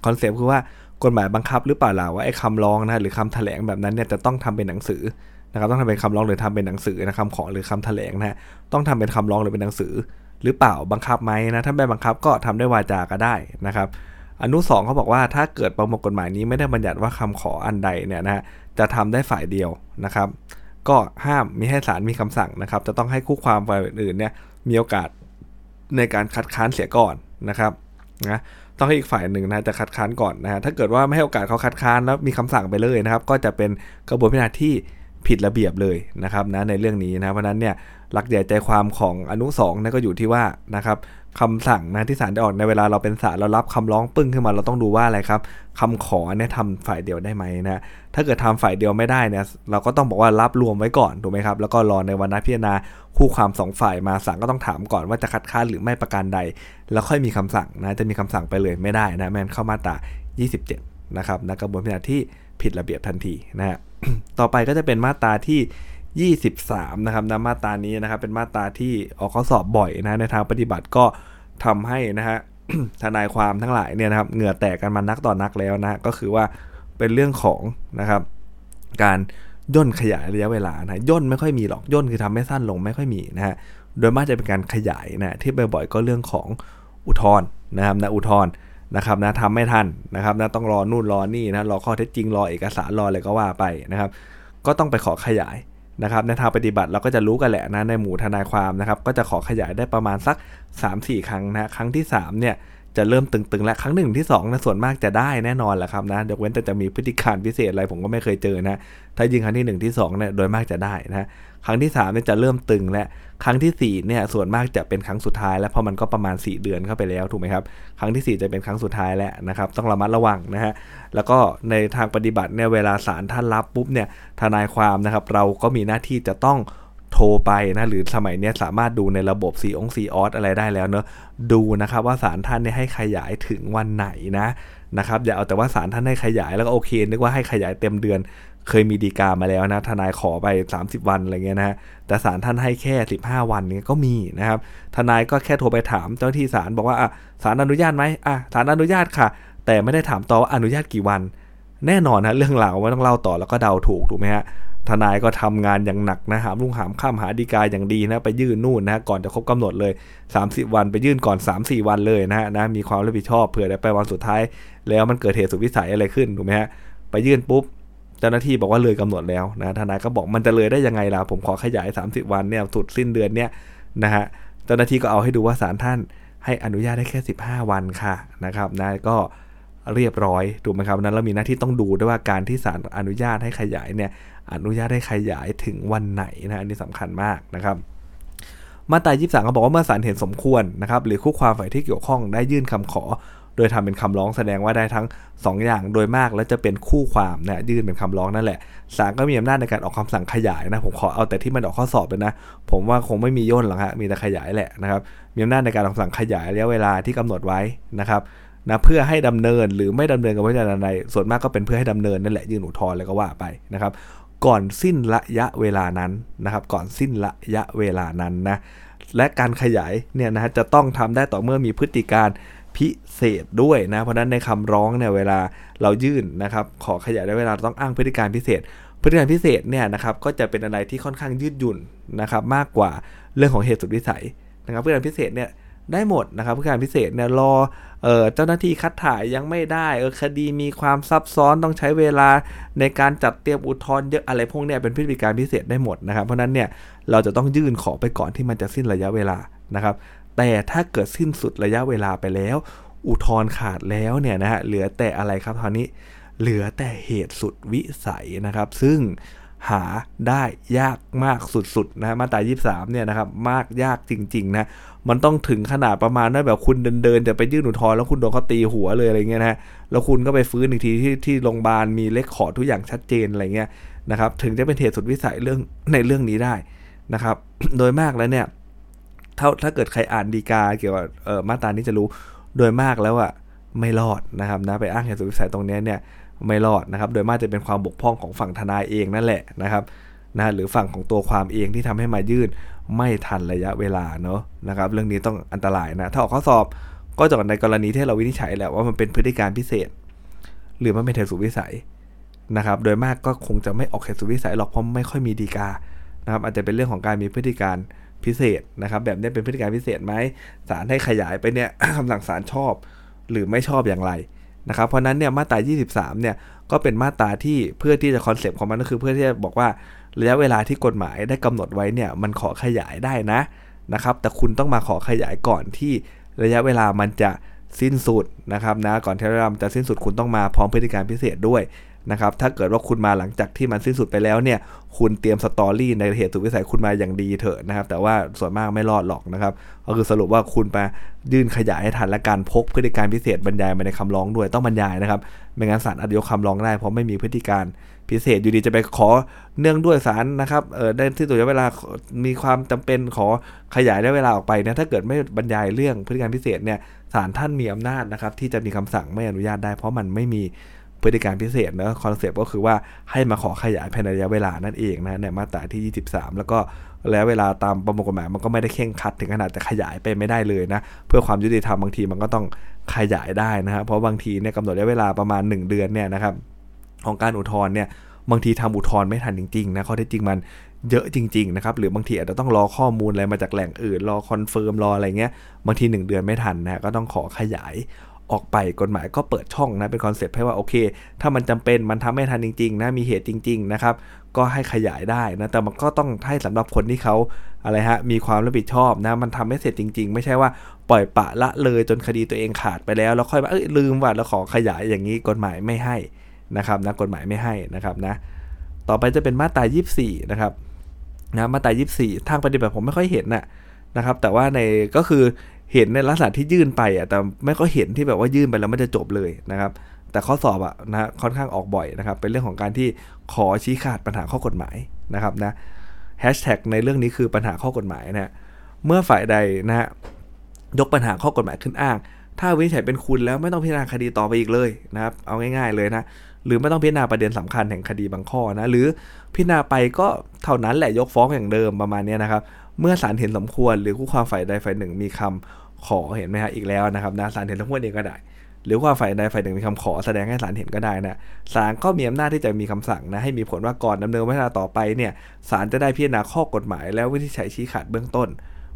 concept คือว่ากฎหมายบังคับหรือเปล่าล่ะว่าไอ้คำร้องนะหรือคำแถลงแบบนั้นเนี่ยจะต้องทำเป็นหนังสือนะครับต้องทำเป็นคำร้องหรือทำเป็นหนังสือนะคำขอหรือคำแถลงนะต้องทำเป็นคำร้องหรือเป็นหนังสือ หรือเปล่าบังคับไหมนะถ้าไม่บังคับก็ทำด้วยวาจาก็ได้นะครับอนุสองเขาบอกว่าถ้าเกิดประมวลกฎหมายนี้ไม่ได้บัญญัติว่าคำขออันใดเนี่ยนะจะทำได้ฝ่ายเดียวนะครับ ก็ห้ามมีให้ศาลมีคำสั่งนะครับ จะต้องให้คู่ความฝ่ายอื่นเนี่ยมีโอกาส ในการคัดค้านเสียก่อนนะครับนะต้องให้อีกฝ่ายหนึ่งนะจะคัดค้านก่อนนะฮะถ้าเกิดว่าไม่ให้โอกาสเขาคัดค้านแล้วมีคำสั่งไปเลยนะครับ ก็จะเป็นกระบวนการที่ผิดระเบียบเลยนะครับนะในเรื่องนี้นะเพราะนั้นเนี่ย หลักใหญ่ใจความของอนุสองนั่นก็อยู่ที่ว่านะครับคำสั่งนะที่ศาลได้ออกในเวลาเราเป็นศาลเรารับคำร้องปึ้งขึ้นมาเราต้องดูว่าอะไรครับคำขอเนี่ยทำฝ่ายเดียวได้ไหมนะถ้าเกิดทำฝ่ายเดียวไม่ได้เนี่ยเราก็ต้องบอกว่ารับรวมไว้ก่อนถูกไหมครับแล้วก็รอในวันนัดพิจารณาคู่ความสองฝ่ายมาศาลก็ต้องถามก่อนว่าจะคัดค้านหรือไม่ประการใด แล้วค่อยมีคำสั่งนะจะมีคำสั่งไปเลยไม่ได้นะแม้นเข้ามาตรา 27 นะครับนะกระบวนการที่ผิดระเบียบทันทีนะฮะต่อไปก็จะเป็นมาตราที่ 23 นะครับนะมาตรานี้นะครับ เป็นมาตราที่ออกข้อสอบบ่อยนะในทางปฏิบัติก็ทำให้นะฮะทนายความทั้งหลายเนี่ยนะครับเหงื่อแตกกันมานักต่อนนักแล้วนะก็คือว่าเป็นเรื่องของนะครับ การย่นขยายระยะเวลานะย่นไม่ค่อยมีหรอกย่นคือทำให้สั้นลงไม่ค่อยมีนะฮะโดยมากจะเป็นการขยายนะที่บ่อยๆก็เรื่องของอุทธรณ์นะครับนะอุทธรณ์นะครับนะทำไม่ทันนะครับนะต้องรอนู่นรอนี่นะรอข้อเท็จจริงรอเอกสารรออะไรก็ว่าไปนะครับ ก็ต้องไปขอขยาย นะครับในทางปฏิบัติเราก็จะรู้กันแหละนะในหมู่ทนายความนะครับก็จะขอขยายได้ประมาณสัก 3-4 ครั้งนะครั้งที่3เนี่ย จะเริ่มตึงๆ และครั้งหนึ่งที่2นะส่วนมากจะได้แน่นอนแหละครับนะยกเว้นแต่จะมีพฤติการพิเศษอะไรผมก็ไม่เคยเจอนะ ถ้ายิงครั้งที่1ที่2เนี่ยโดยมากจะได้นะครั้งที่3เนี่ยจะเริ่มตึงและครั้งที่4เนี่ยส่วนมากจะเป็นครั้งสุดท้ายแล้วเพราะมันก็ประมาณ 4 เดือนเข้าไปแล้วถูกไหมครับครั้งที่ 4 จะเป็นครั้งสุดท้ายแล้วนะครับต้องระมัดระวังนะฮะแล้วก็ในทางปฏิบัติเนี่ยเวลาศาลท่านรับปุ๊บเนี่ยทนายความนะครับเราก็มีหน้าที่จะต้อง โทรไปนะหรือสมัยนี้สามารถดูในระบบซีองซีออสอะไรได้แล้วเนอะดูนะครับว่าศาลท่านเนี่ยให้ขยายถึงวันไหนนะนะครับอย่าเอาแต่ว่าศาลท่านให้ขยายแล้วก็โอเค นึกว่าให้ขยายเต็มเดือน เคยมีดีกามาแล้วนะทนายขอไป 30 วันอะไรเงี้ยนะฮะแต่ศาลท่านให้แค่ 15 วันเนี้ก็มีนะครับทนายก็แค่โทรไปถามเจ้าที่ศาลบอกว่าอะศาลอนุญาตไหมอะศาลอนุญาตค่ะ แต่ไม่ได้ถามต่อว่าอนุญาตกี่วัน แน่นอนนะเรื่องราวไม่ต้องเล่าต่อแล้วก็เดาถูกถูกไหมฮะ ทนายก็ทำงานอย่างหนักนะหามลุงหามข้ามหาดีกาอย่างดีนะไปยื่นนู่นนะก่อนจะครบกำหนดเลย 30 วันไปยื่นก่อน 3-4 วันเลยนะนะมีความรับผิดชอบเผื่อได้ไปวันสุดท้าย แล้วมันเกิดเหตุสุดวิสัยอะไรขึ้นถูกไหมฮะไปยื่นปุ๊บเจ้าหน้าที่บอกว่าเลยกำหนดแล้วนะทนายก็บอกมันจะเลยได้ยังไงล่ะผมขอขยาย 30 วันเนี่ยสุดสิ้นเดือนเนี่ยนะฮะเจ้าหน้าที่ก็เอาให้ดูว่าศาลท่านให้อนุญาตได้แค่ 15 วันค่ะนะครับนะก็ เรียบร้อยถูกไหมครับนั้นเรามีหน้าที่ต้องดูด้วยว่าการที่ศาลอนุญาตให้ขยายเนี่ยอนุญาตให้ขยายถึงวันไหนนะอันนี้สำคัญมากนะครับมาตรา23เขาบอกว่าเมื่อศาลเห็นสมควรนะครับหรือคู่ความฝ่ายที่เกี่ยวข้องได้ยื่นคำขอ โดยทำเป็นคำร้องแสดงว่าได้ทั้ง 2 อย่างโดยมากแล้วจะเป็นคู่ความนะยื่นเป็นคำร้องนั่นแหละศาลก็มีอำนาจในการออกคำสั่งขยายนะผมขอเอาแต่ที่มันออกข้อสอบเลยนะ ผมว่าคงไม่มีย่นหรอกฮะมีแต่ขยายแหละนะครับมีอำนาจในการออกคำสั่งขยายระยะเวลาที่กำหนดไว้นะครับ นะเพื่อให้ดำเนินหรือไม่ดำเนินกับวิจารณใดส่วนมากก็เป็นเพื่อให้ดำเนินนั่นแหละยื่นอุทธรณ์แล้วก็ว่าไปนะครับ ก่อนสิ้นระยะเวลานั้นนะครับ ก่อนสิ้นระยะเวลานั้นนะและการขยายเนี่ยนะจะต้องทำได้ต่อเมื่อมีพฤติการพิเศษด้วยนะเพราะนั้นในคำร้องเนี่ยเวลาเรายื่นนะครับ ขอขยายได้เวลาต้องอ้างพฤติการพิเศษ พฤติการพิเศษเนี่ยนะครับก็จะเป็นอะไรที่ค่อนข้างยืดหยุ่นนะครับมากกว่าเรื่องของเหตุสุดวิสัยนะครับพฤติการพิเศษเนี่ย ได้หมดนะครับผู้การพิเศษเนี่ยรอเออเจ้าหน้าที่คัดถ่ายยังไม่ได้เออคดีมีความซับซ้อนต้องใช้เวลาในการจัดเตรียมอุทธรณ์เยอะอะไรพวกเนี้ยเป็นพฤติการพิเศษได้หมดนะครับเพราะนั้นเนี่ยเราจะต้องยื่นขอไปก่อนที่มันจะสิ้นระยะเวลานะครับ แต่ถ้าเกิดสิ้นสุดระยะเวลาไปแล้ว อุทธรณ์ขาดแล้วเนี่ยนะฮะเหลือแต่อะไรครับตอนนี้ เหลือแต่เหตุสุดวิสัยนะครับ ซึ่ง หาได้ยากมากสุดๆนะมาตรา23เนี่ยนะครับมากยากจริงๆนะมันต้องถึงขนาดประมาณนั้นแบบคุณเดินๆจะไปยื่นอุทธรณ์แล้วคุณโดนเขาตีหัวเลยอะไรเงี้ยนะแล้วคุณก็ไปฟื้นอีกทีที่ที่โรงพยาบาลมีเลขขอทุกอย่างชัดเจนอะไรเงี้ยนะครับถึงจะเป็นเหตุสุดวิสัยเรื่องในเรื่องนี้ได้นะครับ โดยมากแล้วเนี่ยถ้าถ้าเกิดใครอ่านดีกาเกี่ยวกับมาตรานี้จะรู้โดยมากแล้วอะไม่รอดนะครับนะไปอ้างเหตุสุดวิสัยตรงนี้เนี่ย ไม่รอดนะครับ โดยมากจะเป็นความบกพร่องของฝั่งทนายเองนั่นแหละนะครับนะหรือฝั่งของตัวความเองที่ทำให้มายื่นไม่ทันระยะเวลาเนาะนะครับ เรื่องนี้ต้องอันตรายนะถ้าออกข้อสอบก็จะในกรณีที่เราวินิจฉัยแหละว่ามันเป็นพฤติการพิเศษ หรือมันเป็นเหตุสุวิสัยนะครับ โดยมากก็คงจะไม่ออกเหตุสุวิสัยหรอกเพราะไม่ค่อยมีดีกานะครับ อาจจะเป็นเรื่องของการมีพฤติการพิเศษนะครับ แบบนี้เป็นพฤติการพิเศษไหมศาลให้ขยายไปเนี่ยคำสั่งศาลชอบ หรือไม่ชอบอย่างไร นะครับเพราะนั้นเนี่ยมาตรา 23 เนี่ยก็เป็นมาตราที่เพื่อที่จะคอนเซปต์ของมันก็คือเพื่อที่จะบอกว่าระยะเวลาที่กฎหมายได้กำหนดไว้เนี่ยมันขอขยายได้นะนะครับ แต่คุณต้องมาขอขยายก่อนที่ระยะเวลามันจะสิ้นสุดนะครับนะก่อนที่ระยะเวลาจะสิ้นสุดคุณต้องมาพร้อมพฤติการพิเศษด้วย นะครับถ้าเกิดว่าคุณมาหลังจากที่มันสิ้นสุดไปแล้วเนี่ยคุณเตรียมสตอรี่ในเหตุสุดวิสัยคุณมาอย่างดีเถอะนะครับ แต่ว่าส่วนมากไม่รอดหรอกนะครับก็คือสรุปว่าคุณมายื่นขยายให้ทันและการพกพฤติการพิเศษบรรยายมาในคำร้องด้วยต้องบรรยายนะครับไม่งั้นศาลอาจจะยกคำร้องได้เพราะไม่มีพฤติการพิเศษอยู่ดีจะไปขอเนื่องด้วยศาลนะครับเออได้ที่ตัวเวลามีความจำเป็นขอขยายได้เวลาออกไปเนี่ยถ้าเกิดไม่บรรยายเรื่องพฤติการพิเศษเนี่ยศาลท่านมีอำนาจนะครับที่จะมีคำสั่งไม่อนุญาตได้ เพราะมันไม่มี พฤติการพิเศษนะคอนเซปต์ก็คือว่าให้มาขอขยายภายในระยะเวลานั่นเองนะในมาตราที่ 23 แล้วก็แล้วเวลาตามประมวลกฎหมายมันก็ไม่ได้เคร่งครัดถึงขนาดจะขยายไปไม่ได้เลยนะเพื่อความยุติธรรมบางทีมันก็ต้องขยายได้นะครับเพราะบางทีเนี่ยกำหนดระยะเวลาประมาณ 1 เดือนเนี่ยนะครับของการอุทธรณ์เนี่ยบางทีทำอุทธรณ์ไม่ทันจริงๆนะข้อเท็จจริงมันเยอะจริงๆนะครับหรือบางทีอาจจะต้องรอข้อมูลอะไรมาจากแหล่งอื่น รอ confirm รออะไรเงี้ยบางที 1 เดือนไม่ทันนะก็ต้องขอขยาย ออกไปกฎหมายก็เปิดช่องนะเป็น concept ให้ว่าโอเค ถ้ามันจำเป็นมันทำไม่ทันจริงๆนะมีเหตุจริง ๆ นะครับ ก็ให้ขยายได้นะแต่มันก็ต้องให้สำหรับคนที่เขาอะไรฮะมีความรับผิดชอบนะมันทำไม่เสร็จจริง ๆ ไม่ใช่ว่าปล่อยปะละเลยจนคดีตัวเองขาดไปแล้ว แล้วค่อยมาเอ้ยลืมว่าแล้วขอขยายอย่างนี้กฎหมายไม่ให้นะครับนะกฎหมายไม่ให้นะครับนะต่อไปจะเป็นมาตรา 24 นะครับนะมาตรา 24 ทางปฏิบัติผมไม่ค่อยเห็นนะนะครับแต่ว่าในก็คือ เห็นในลักษณะที่ยื่นไปอะแต่ไม่ก็เห็นที่แบบว่ายื่นไปแล้วไม่จะจบเลยนะครับ แต่ข้อสอบอะนะค่อนข้างออกบ่อยนะครับ เป็นเรื่องของการที่ขอชี้ขาดปัญหาข้อกฎหมายนะครับนะแฮชแท็กในเรื่องนี้คือปัญหาข้อกฎหมายนะเมื่อฝ่ายใดนะฮะยกปัญหาข้อกฎหมายขึ้นอ้าง ถ้าวินิจฉัยเป็นคุณแล้วไม่ต้องพิจารณาคดีต่อไปอีกเลยนะครับ เอาง่าย ๆเลยนะหรือไม่ต้องพิจารณาประเด็นสำคัญแห่งคดีบางข้อนะหรือพิจารณาไปก็เท่านั้นแหละยกฟ้องอย่างเดิมประมาณนี้นะครับ เมื่อศาลเห็นสมควร หรือคู่ความฝ่ายใดฝ่ายหนึ่งมีคำขอเห็นไหมฮะอีกแล้วนะครับนะศาลเห็นสมควรเองก็ได้ หรือว่าฝ่ายใดฝ่ายหนึ่งมีคำขอแสดงให้ศาลเห็นก็ได้นะศาลก็มีอำนาจที่จะมีคำสั่งนะให้มีผลว่าก่อนดำเนินวิธีต่อไปเนี่ยศาลจะได้พิจารณาข้อกฎหมาย แล้ววิธีใช้ชี้ขาดเบื้องต้น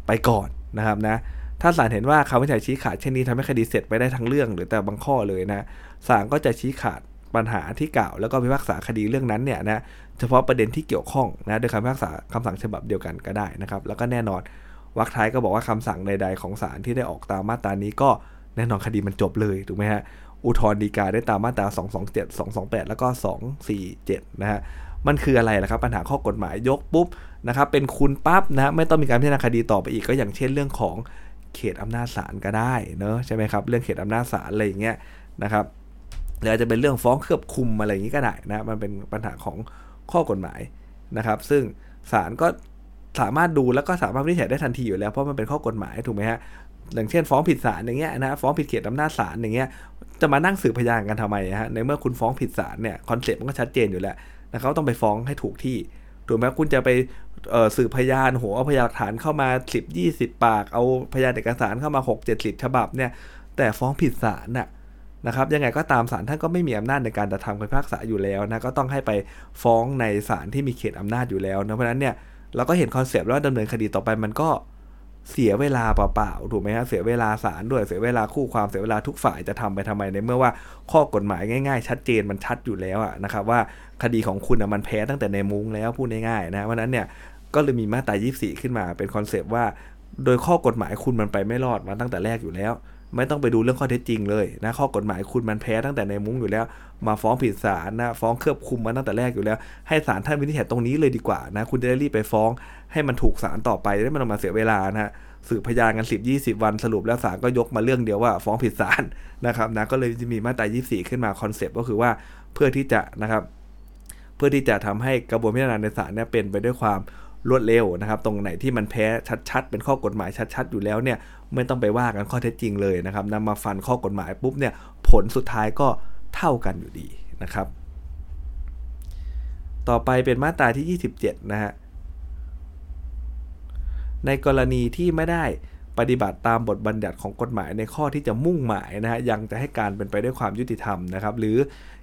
ไปก่อนนะครับนะถ้าศาลเห็นว่าคำวินิจฉัยชี้ขาดเช่นนี้ทำให้คดีเสร็จไปได้ทั้งเรื่อง หรือแต่บางข้อเลยนะศาลก็จะชี้ขาดปัญหาที่กล่าวแล้วก็พิพากษาคดีเรื่องนั้นเนี่ยนะเฉพาะประเด็นที่เกี่ยวข้องนะโดยคำพิพากษาคำสั่งฉบับเดียวกันก็ได้นะครับ แล้วก็แน่นอนวรรคท้ายก็บอกว่าคำสั่งใด ๆ ของศาลที่ได้ออกตามมาตรานี้ก็แน่นอนคดีมันจบเลยถูกไหมฮะอุทธรณ์ฎีกาได้ตามมาตรา 227 228 แล้วก็ 247 นะฮะ มันคืออะไรล่ะครับ ปัญหาข้อกฎหมายยกปุ๊บนะครับ เป็นคุณปั๊บนะไม่ต้องมีการพิจารณาคดีต่อไปอีกก็อย่างเช่นเรื่องของเขตอำนาจศาลก็ได้เนอะใช่ไหมครับ เรื่องเขตอำนาจศาลอะไรอย่างเงี้ยนะครับหรืออาจจะเป็นเรื่องฟ้องเครือบคุมอะไรอย่างนี้ก็ได้นะ มันเป็นปัญหาของ ข้อกฎหมายนะครับ ซึ่งศาลก็สามารถดูแล้วก็สามารถวินิจฉัยได้ทันทีอยู่แล้วเพราะมันเป็นข้อกฎหมายถูกไหมฮะอย่างเช่นฟ้องผิดศาลอย่างเงี้ยนะฟ้องผิดเขตอำนาจศาลอย่างเงี้ยจะมานั่งสืบพยานกันทำไมฮะในเมื่อคุณฟ้องผิดศาลเนี่ย concept มันก็ชัดเจนอยู่แล้วนะเขาต้องไปฟ้องให้ถูกที่ถูกไหมคุณจะไปสืบพยานหัวเอาพยานหลักฐานเข้ามา 10 20 ปาก เอาพยานเอกสารเข้ามา 6 7 0 ฉบับเนี่ยแต่ฟ้องผิดศาลน่ะ นะครับยังไงก็ตามศาลท่านก็ไม่มีอำนาจในการจะทำคำพิพากษาอยู่แล้วนะก็ต้องให้ไปฟ้องในศาลที่มีเขตอำนาจอยู่แล้วนะเพราะนั้นเนี่ยเราก็เห็น concept ว่าดำเนินคดีต่อไปมันก็เสียเวลาเปล่าๆถูกไหมฮะเสียเวลาศาลด้วยเสียเวลาคู่ความเสียเวลาทุกฝ่ายจะทำไปทำไมในเมื่อว่าข้อกฎหมายง่ายๆ ชัดเจนมันชัดอยู่แล้วอะนะครับว่าคดีของคุณมันแพ้ตั้งแต่ในมุ้งแล้วพูดง่ายๆนะเพราะนั้นเนี่ยก็เลยมีมาตรา 24 ขึ้นมาเป็น concept ว่า โดยข้อกฎหมายคุณมันไปไม่รอดมาตั้งแต่แรกอยู่แล้ว ไม่ต้องไปดูเรื่องข้อเท็จจริงเลยนะข้อกฎหมายคุณมันแพ้ตั้งแต่ในมุ้งอยู่แล้ว มาฟ้องผิดศาลนะฟ้องเคลือบคลุมมาตั้งแต่แรกอยู่แล้ว ให้ศาลท่านวินิจฉัยตรงนี้เลยดีกว่านะคุณจะได้รีบไปฟ้อง ให้มันถูกศาลต่อไปได้ไม่ต้องมาเสียเวลานะสืบพยานกัน 10 20 วันสรุปแล้วศาลก็ยกมาเรื่องเดียวว่าฟ้องผิดศาลนะครับนะก็เลยจะมีมาตรา 24 ขึ้นมาคอนเซปต์ก็คือว่าเพื่อที่จะนะครับเพื่อที่จะทำให้กระบวนการพิจารณาในศาลเนี่ยเป็นไปด้วยความ รวดเร็วนะครับ ตรงไหนที่มันแพ้ชัดๆ เป็นข้อกฎหมายชัด ๆ อยู่แล้วเนี่ยไม่ต้องไปว่ากันข้อเท็จจริงเลยนะครับนำมาฟันข้อกฎหมายปุ๊บเนี่ยผลสุดท้ายก็เท่ากันอยู่ดีนะครับ ต่อไปเป็นมาตราที่ 27 นะฮะในกรณีที่ไม่ได้ปฏิบัติตามบทบัญญัติของกฎหมายในข้อที่จะมุ่งหมายนะฮะยังจะให้การเป็นไปด้วยความยุติธรรมนะครับหรือ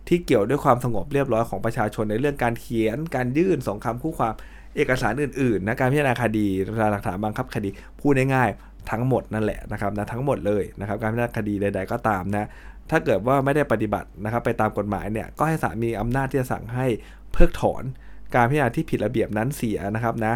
ที่เกี่ยวด้วยความสงบเรียบร้อยของประชาชนในเรื่องการเขียน การยื่นสองคำคู่ความ เอกสารอื่นๆนะการพิจารณาคดีพยานหลักฐานบังคับคดีพูดง่ายๆทั้งหมดนั่นแหละนะครับนะทั้งหมดเลยนะครับการพิจารณาคดีใด ๆ ก็ตามนะถ้าเกิดว่าไม่ได้ปฏิบัตินะครับไปตามกฎหมายเนี่ยก็ให้ศาลมีอำนาจที่จะสั่งให้เพิกถอนการพิจารณาที่ผิดระเบียบนั้นเสียนะครับนะ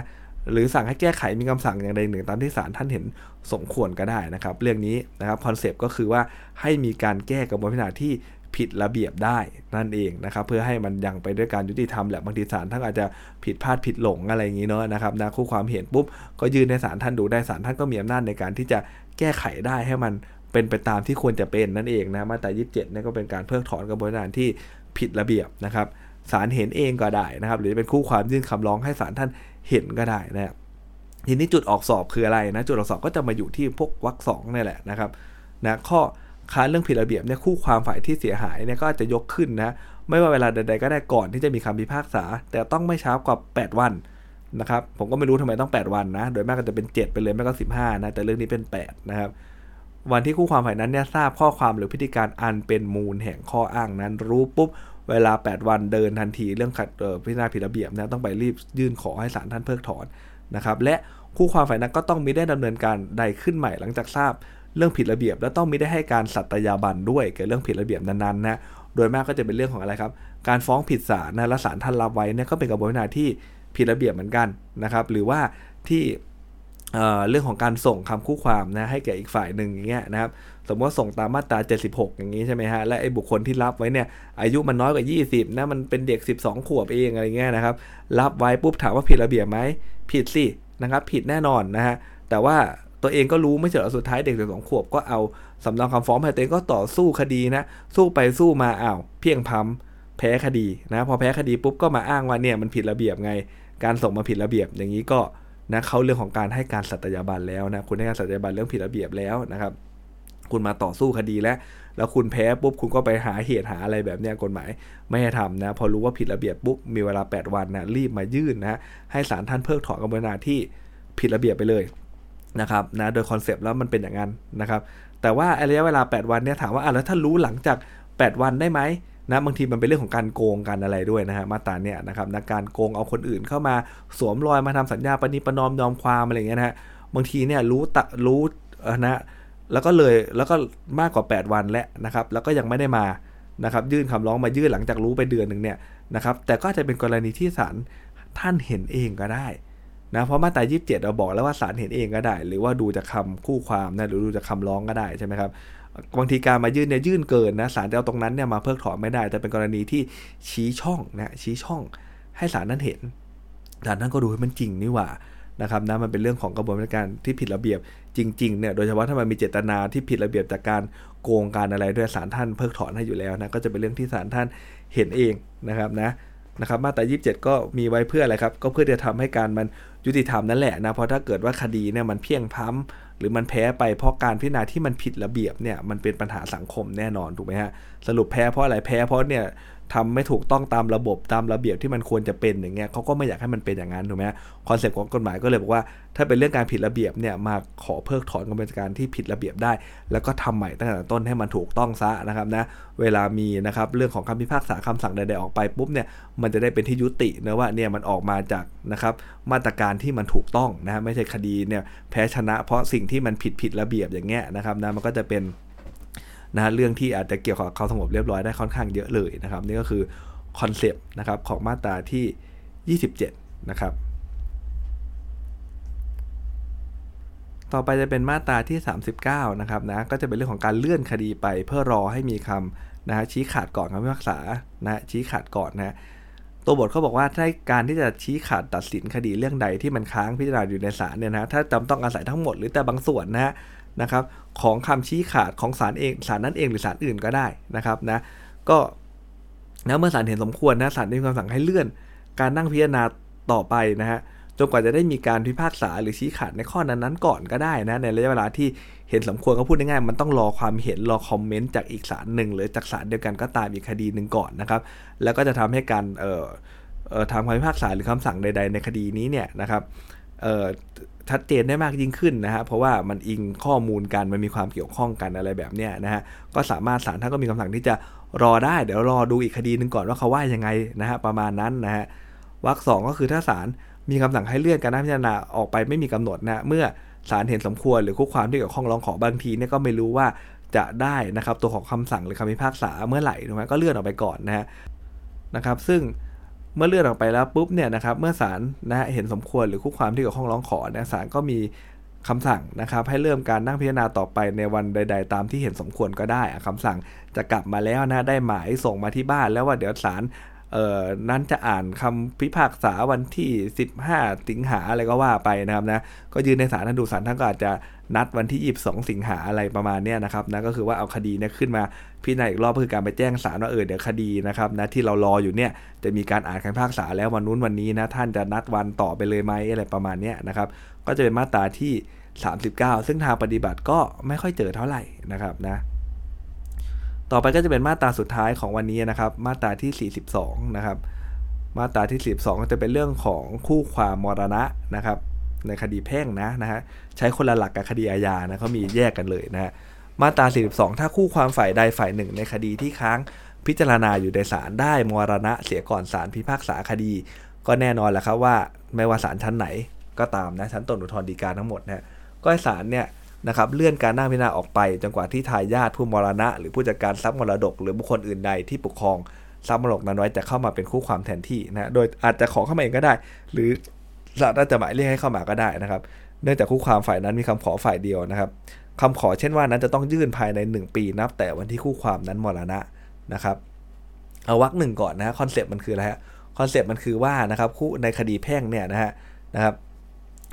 หรือสั่งให้แก้ไขมีคำสั่งอย่างใดหนึ่งตามที่ศาลท่านเห็นสมควรก็ได้นะครับ เรื่องนี้นะครับคอนเซปต์ก็คือว่าให้มีการแก้กระบวนพิจารณาที่ ผิดระเบียบได้นั่นเองนะครับเพื่อให้มันยังไปด้วยการยุติธรรมแหละบางทีศาลท่านอาจจะผิดพลาดผิดหลงอะไรอย่างนี้เนาะนะครับนะคู่ความเห็นปุ๊บก็ยื่นในศาลท่านดูได้ศาลท่านก็มีอำนาจในการที่จะแก้ไขได้ให้มันเป็นไปตามที่ควรจะเป็นนั่นเองนะมาตรา27นี่ก็เป็นการเพิกถอนกระบวนการที่ผิดระเบียบนะครับศาลเห็นเองก็ได้นะครับ หรือเป็นคู่ความยื่นคำร้องให้ศาลท่านเห็นก็ได้นะครับทีนี้จุดออกสอบคืออะไรนะจุดออกสอบก็จะมาอยู่ที่พวกวรรคสองนี่แหละนะครับนะข้อ ค้านเรื่องผิดระเบียบเนี่ยคู่ความฝ่ายที่เสียหายเนี่ยก็จะยกขึ้นนะไม่ว่าเวลาใด ๆ ก็ได้ก่อนที่จะมีคำพิพากษา แต่ต้องไม่ช้ากว่า 8 วันนะครับผมก็ไม่รู้ทำไมต้อง 8 วันนะโดยมากก็จะเป็น 7 ไปเลยไม่ก็ 15นะแต่เรื่องนี้เป็น 8 นะครับวันที่คู่ความฝ่ายนั้นเนี่ยทราบข้อความหรือพฤติการอันเป็นมูลแห่งข้ออ้างนั้น รู้ปุ๊บเวลา 8 วันเดินทันทีเรื่องขัดพิจารณาผิดระเบียบนะต้องไปรีบยื่นขอให้ศาลท่านเพิกถอนนะครับและคู่ความฝ่ายนั้นก็ต้องมีได้ดำเนินการใดขึ้นใหม่หลังจากทราบ เรื่องผิดระเบียบ และต้องมีได้ให้การสัตยาบันด้วยเกี่ยวเรื่องผิดระเบียบนั้นๆนะโดยมากก็จะเป็นเรื่องของอะไรครับ การฟ้องผิดศาลนะและศาลท่านรับไว้เนี่ยก็เป็นกระบวนการที่ผิดระเบียบเหมือนกันนะครับหรือว่าที่เรื่องของการส่งคำคู่ความนะให้แก่อีกฝ่ายหนึ่งอย่างเงี้ยนะครับสมมติว่าส่งตามมาตรา 76 อย่างนี้ใช่ไหมฮะและไอ้บุคคลที่รับไว้เนี่ยอายุมันน้อยกว่า 20นะมันเป็นเด็ก 12 ขวบเองอะไรเงี้ยนะครับรับไว้ปุ๊บถามว่าผิดระเบียบไหมผิดสินะครับผิดแน่นอนนะฮะแต่ว่า ตัวเองก็รู้ไม่เฉยสุดท้ายเด็กสองขวบก็เอาสำเนาคำฟ้องไปตัวเองก็ต่อสู้คดีนะ สู้ไปสู้มาอ้าวเพียงพัมแพ้คดีนะ พอแพ้คดีปุ๊บก็มาอ้างว่าเนี่ยมันผิดระเบียบไง การส่งมาผิดระเบียบอย่างนี้ก็นะเขาเรื่องของการให้การสัตยาบันแล้วนะคุณให้การสัตยาบันเรื่องผิดระเบียบแล้วนะครับ คุณมาต่อสู้คดีแล้ว แล้วคุณแพ้ปุ๊บคุณก็ไปหาเหตุหาอะไรแบบนี้กฎหมายไม่ให้ทำนะพอรู้ว่าผิดระเบียบปุ๊บมีเวลา 8 วันนะรีบมายื่นนะให้ศาลท่านเพิกถอนกระบวนาที่ผิดระเบียบไปเลย นะครับนะโดยคอนเซปต์แล้วมันเป็นอย่างนั้นนะครับ แต่ว่าระยะเวลา 8 วันเนี่ยถามว่าอะแล้วถ้ารู้หลังจาก 8 วันได้ไหมนะบางทีมันเป็นเรื่องของการโกงกันอะไรด้วยนะฮะมาตราเนี่ยนะครับนะการโกงเอาคนอื่นเข้ามาสวมรอยมาทำสัญญาปณิปนอมยอมความอะไรเงี้ยนะฮะบางทีเนี่ยรู้ตะรู้นะแล้วก็เลยแล้วก็มากกว่า 8 วันแล้วนะครับแล้วก็ยังไม่ได้มานะครับยื่นคำร้องมายื่นหลังจากรู้ไปเดือนหนึ่งเนี่ยนะครับแต่ก็จะเป็นกรณีที่ศาลท่านเห็นเองก็ได้ นะเพราะมาตรา27เราบอกแล้วว่าศาลเห็นเองก็ได้ หรือว่าดูจากคาคู่ความนะหรือดูจากคาร้องก็ได้ใช่ไหมครับบางทีการมายื่นเนี่ยยื่นเกินนะศาลจะเอาตรงนั้นเนี่ยมาเพิกถอนไม่ได้ แต่เป็นกรณีที่ชี้ช่องนะชี้ช่องให้ศาลนั้นเห็นศาลนั้นก็ดูให้มันจริงนี่หว่านะครับนะมันเป็นเรื่องของกระบวนการที่ผิดระเบียบจริงๆเนี่ยโดยเฉพาะถ้ามันมีเจตนาที่ผิดระเบียบจากการโกงการอะไรด้วยศาลท่านเพิกถอนให้อยู่แล้วนะก็จะเป็นเรื่องที่ศาลท่านเห็นเองนะครับนะนะครับมาตรา 27 ก็มีไว้เพื่ออะไรครับก็เพื่อจะทำให้การมัน ยุติธรรมนั่นแหละนะเพราะถ้าเกิดว่าคดีเนี่ยมันเพียงพ้าหรือมันแพ้ไปเพราะการพิจารณาที่มันผิดระเบียบเนี่ยมันเป็นปัญหาสังคมแน่นอนถูกไหมฮะสรุปแพ้เพราะอะไรแพ้เพราะเนี่ย ทำไม่ถูกต้องตามระบบตามระเบียบที่มันควรจะเป็นอย่างเงี้ยเขาก็ไม่อยากให้มันเป็นอย่างนั้นถูกไหมคอนเซ็ปต์ของกฎหมายก็เลยบอกว่า ถ้าเป็นเรื่องการผิดระเบียบเนี่ยมาขอเพิกถอนกระบวนการที่ผิดระเบียบได้ แล้วก็ทำใหม่ตั้งแต่ต้นให้มันถูกต้องซะนะครับนะเวลามีนะครับเรื่องของคำพิพากษาคำสั่งใดๆออกไปปุ๊บเนี่ยมันจะได้เป็นที่ยุตินะว่าเนี่ยมันออกมาจากนะครับมาตรการที่มันถูกต้องนะไม่ใช่คดีเนี่ยแพ้ชนะเพราะสิ่งที่มันผิดผิดระเบียบอย่างเงี้ยนะครับนะมันก็จะเป็น นะเรื่องที่อาจจะเกี่ยวกับความสงบเรียบร้อยได้ค่อนข้างเยอะเลยนะครับ นี่ก็คือคอนเซปต์นะครับของมาตราที่ 27 นะครับ ต่อไปจะเป็นมาตราที่ 39 นะครับนะก็จะเป็นเรื่องของการเลื่อนคดีไปเพื่อรอให้มีคำนะฮะชี้ขาดก่อนคำพิพากษานะชี้ขาดก่อนนะตัวบทเขาบอกว่าถ้าการที่จะชี้ขาดตัดสินคดีเรื่องใดที่มันค้างพิจารณาอยู่ในศาลเนี่ยนะถ้าจำต้องอาศัยทั้งหมดหรือแต่บางส่วนนะฮะ นะครับของคำชี้ขาดของศาลเองศาลนั้นเองหรือศาลอื่นก็ได้นะครับนะก็นะเมื่อศาลเห็นสมควรนะศาลได้มีคำสั่งให้เลื่อน การนั่งพิจารณาต่อไปนะฮะจนกว่าจะได้มีการพิพากษาหรือชี้ขาดในข้อนั้นๆก่อนก็ได้นะในระยะเวลาที่เห็นสมควรก็พูดง่ายๆมันต้องรอความเห็นรอคอมเมนต์จากอีกศาลหนึ่งหรือจากศาลเดียวกันก็ตามอีกคดีหนึ่งก่อนนะครับ แล้วก็จะทำให้การเอ่อเอ่อทำคำพิพากษาหรือคำสั่งใด ๆ ในคดีนี้เนี่ยนะครับ ชัดเจนได้มากยิ่งขึ้นนะฮะเพราะว่ามันอิงข้อมูลกันมันมีความเกี่ยวข้องกันอะไรแบบเนี้ยนะฮะก็สามารถศาลท่านก็มีคำสั่งที่จะรอได้เดี๋ยวรอดูอีกคดีหนึ่งก่อนว่าเขาว่ายังไงนะฮะประมาณนั้นนะฮะวรรคสองก็คือถ้าศาลมีคำสั่งให้เลื่อนการนัดพิจารณาออกไปไม่มีกำหนดนะเมื่อศาลเห็นสมควรหรือคู่ความที่เกี่ยวข้องร้องขอบางทีเนี่ยก็ไม่รู้ว่าจะได้นะครับตัวของคำสั่งหรือคำพิพากษาเมื่อไหร่ถูกไหมก็เลื่อนออกไปก่อนนะฮะนะครับซึ่ง เมื่อเลื่อนออกไปแล้วปุ๊บเนี่ยนะครับเมื่อศาลนะฮะเห็นสมควรหรือคู่ความที่เกี่ยวข้องร้องขอเนี่ยศาลก็มีคำสั่งนะครับให้เริ่มการนั่งพิจารณาต่อไปในวันใด ๆ ตามที่เห็นสมควรก็ได้คำสั่งจะกลับมาแล้วนะได้หมายส่งมาที่บ้านแล้วว่าเดี๋ยวศาลเอ่อนั้นจะอ่านคำพิพากษาวันที่ 15 สิงหาอะไรก็ว่าไปนะครับนะก็ยืนในศาลท่านดูศาลท่านก็อาจจะ นัดวันที่ 22 สิงหาอะไรประมาณเนี้ยนะครับนะก็คือว่าเอาคดีเนี่ยขึ้นมาพิจารณาอีกรอบก็คือการไปแจ้งศาลว่าเออเดี๋ยวคดีนะครับนะที่เรารออยู่เนี่ยจะมีการอ่านคำพิพากษาแล้ววันนู้นวันนี้นะท่านจะนัดวันต่อไปเลยไหมอะไรประมาณเนี้ยนะครับก็จะเป็นมาตราที่ 39 ซึ่งทางปฏิบัติก็ไม่ค่อยเจอเท่าไหร่นะครับนะต่อไปก็จะเป็นมาตราสุดท้ายของวันนี้นะครับ มาตราที่ 42 นะครับ มาตราที่ 42 ก็จะเป็นเรื่องของคู่ความมรณะนะครับ ในคดีแพ่งนะนะฮะใช้คนละหลักกับคดีอาญานะเขามีแยกกันเลยนะฮะมาตรา 42 ถ้าคู่ความฝ่ายใดฝ่ายหนึ่ง ในคดีที่ค้างพิจารณาอยู่ในศาลได้มรณะเสียก่อนศาลพิพากษาคดี ก็แน่นอนแหละครับว่าไม่ว่าศาลชั้นไหนก็ตามนะชั้นต้นอุทธรณ์ฎีกาทั้งหมดนะก็ศาลเนี่ยนะครับเลื่อนการนั่งพิจารณาออกไปจนกว่าที่ทายาทผู้มรณะ หรือผู้จัดการทรัพย์มรดก หรือบุคคลอื่นใดที่ปกครองทรัพย์มรดกนั้นไว้จะเข้ามาเป็นคู่ความแทนที่นะโดยอาจจะขอเข้ามาเองก็ได้ หรือ ศาลอาจะหมายเรียกให้เข้ามาก็ได้นะครับ เนื่องจากคู่ความฝ่ายนั้นมีคำขอฝ่ายเดียวนะครับคำขอเช่นว่านั้นจะต้องยื่นภายใน 1 ปีนับ แต่วันที่คู่ความนั้นมรณะนะครับ เอาวรรคหนึ่งก่อนนะคอนเซปต์มันคืออะไรฮะคอนเซปต์มันคือว่านะครับคู่ในคดีแพ่งเนี่ยนะฮะนะครับ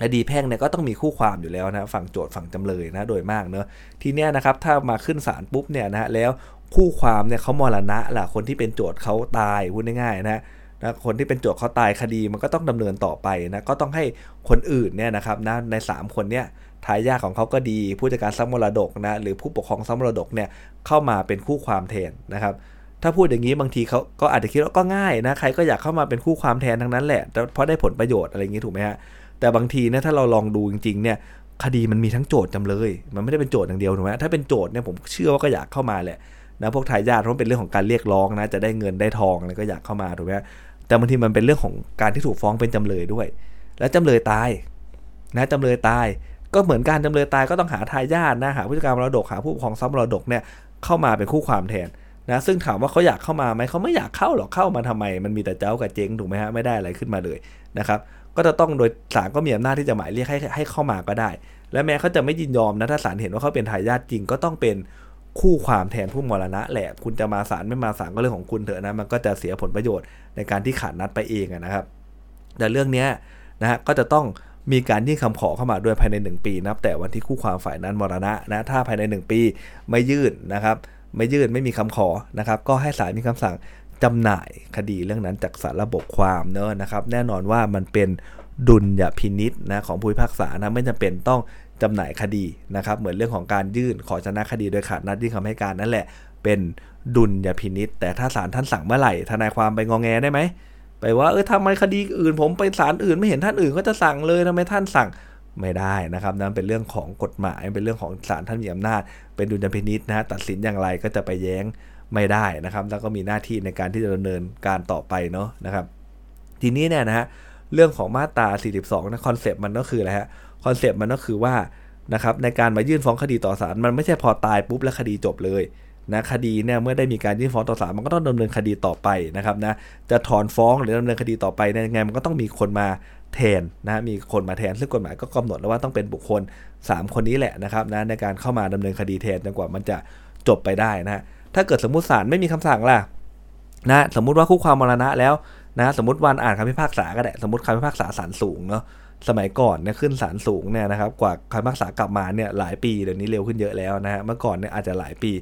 คดีแพ่งเนี่ยก็ต้องมีคู่ความอยู่แล้วนะฝั่งโจทก์ฝั่งจำเลยนะโดยมากเนอะทีเนี้ยนะครับถ้ามาขึ้นศาลปุ๊บเนี่ยนะฮะแล้วคู่ความเนี่ยเขามรณะล่ะคนที่เป็นโจทก์เขาตายพูดง่ายๆนะ นะคนที่เป็นโจทก์เขาตายคดีมันก็ต้องดำเนินต่อไปนะก็ต้องให้คนอื่นเนี่ยนะครับนะใน 3 คนเนี่ยทายาทของเขาก็ดี ผู้จัดการทรัพย์มรดกนะหรือผู้ปกครองทรัพย์มรดกเนี่ยเข้ามาเป็นคู่ความแทนนะครับ ถ้าพูดอย่างนี้บางทีเขาก็อาจจะคิดว่าก็ง่ายนะใครก็อยากเข้ามาเป็นคู่ความแทนทั้งนั้นแหละเพราะได้ผลประโยชน์อะไรอย่างนี้ถูกไหมฮะแต่บางทีนี่ยถ้าเราลองดูจริงๆเนี่ยคดีมันมีทั้งโจทย์จำเลย มันไม่ได้เป็นโจทย์อย่างเดียวถูกไหมถ้าเป็นโจทย์เนี่ยผมเชื่อว่าก็อยากเข้ามาแหละนะพวกทายาทเพราะเป็นเรื่องของการเรียกร้องนะจะได้เงินได้ทองอะไรก็อยากเข้ามาถูกไหม แต่บางทีมันเป็นเรื่องของการที่ถูกฟ้องเป็นจำเลยด้วย แล้วจำเลยตายนะจำเลยตาย ก็เหมือนการจำเลยตายก็ต้องหาทายาทนะหาผู้จัดการมรดกหาผู้ปกครองทรัพย์มรดกเนี่ยเข้ามาเป็นคู่ความแทนนะซึ่งถามว่าเขาอยากเข้ามาไหมเขาไม่อยากเข้าหรอกเข้ามาทำไม มันมีแต่เจ้ากับเจ๊งถูกไหมฮะไม่ได้อะไรขึ้นมาเลยนะครับก็จะต้องโดยศาลก็มีอำนาจที่จะหมายเรียกให้ให้เข้ามาก็ได้ และแม้เขาจะไม่ยินยอมนะถ้าศาลเห็นว่าเขาเป็นทายาทจริงก็ต้องเป็น คู่ความแทนผู้มรณะแหละ คุณจะมาศาลไม่มาศาลก็เรื่องของคุณเถอะนะ มันก็จะเสียผลประโยชน์ในการที่ขาดนัดไปเองนะครับ แต่เรื่องนี้นะฮะก็จะต้องมีการยื่นคำขอเข้ามาด้วยภายใน 1 ปีนับแต่วันที่คู่ความฝ่ายนั้นมรณะนะ ถ้าภายใน 1 ปีไม่ยื่นนะครับ ไม่ยื่นไม่มีคำขอนะครับ ก็ให้ศาลมีคำสั่งจำหน่ายคดีเรื่องนั้นจากสารระบบความเนอะนะครับ แน่นอนว่ามันเป็นดุลยพินิษนะของผู้พิพากษานะไม่จำเป็นต้อง จำหน่ายคดีนะครับ เหมือนเรื่องของการยื่นขอชนะคดีโดยขาดนัดยื่นคำให้การนั่นแหละ เป็นดุลยพินิษแต่ถ้าศาลท่านสั่งเมื่อไหร่ทนายความไปงองแงได้ไหมไปว่าเออทำไมคดีอื่น ผมไปศาลอื่นไม่เห็นท่านอื่นก็จะสั่งเลยทำไมท่านสั่งไม่ได้นะครับนั่นเป็นเรื่องของกฎหมายเป็นเรื่องของศาลท่านมีอำนาจ เป็นดุลยพินิจนะตัดสินอย่างไรก็จะไปแย้งไม่ได้นะครับ แล้วก็มีหน้าที่ในการที่จะดำเนินการต่อไปเนาะนะครับ ทีนี้เนี่ยนะฮะเรื่องของมาตรา 42นะคอนเซปต์มันก็คืออะไรฮะ คอนเซปต์มันก็คือว่านะครับในการมายื่นฟ้องคดีต่อศาลมันไม่ใช่พอตายปุ๊บแล้วคดีจบเลยนะคดีเนี่ยเมื่อได้มีการยื่นฟ้องต่อศาลมันก็ต้องดำเนินคดีต่อไปนะครับนะจะถอนฟ้องหรือดำเนินคดีต่อไปเนี่ยยังไงมันก็ต้องมีคนมาแทนนะมีคนมาแทนซึ่งกฎหมายก็กำหนดแล้วว่าต้องเป็นบุคคล 3 คนนี้แหละนะครับนะในการเข้ามาดำเนินคดีแทนจนกว่ามันจะจบไปได้นะถ้าเกิดสมมติศาลไม่มีคำสั่งล่ะนะสมมุติว่าคู่ความมรณะแล้วนะสมมติวันอ่านคำพิพากษาก็ได้สมมติคำพิพากษาศาลสูงเนาะ สมัยก่อนเนี่ยขึ้นศาลสูงเนี่ยนะครับกว่าคำพิพากษากลับมาเนี่ยหลายปีเดี๋ยวนี้เร็วขึ้นเยอะแล้วนะฮะเมื่อก่อนเนี่ยอาจจะหลายปี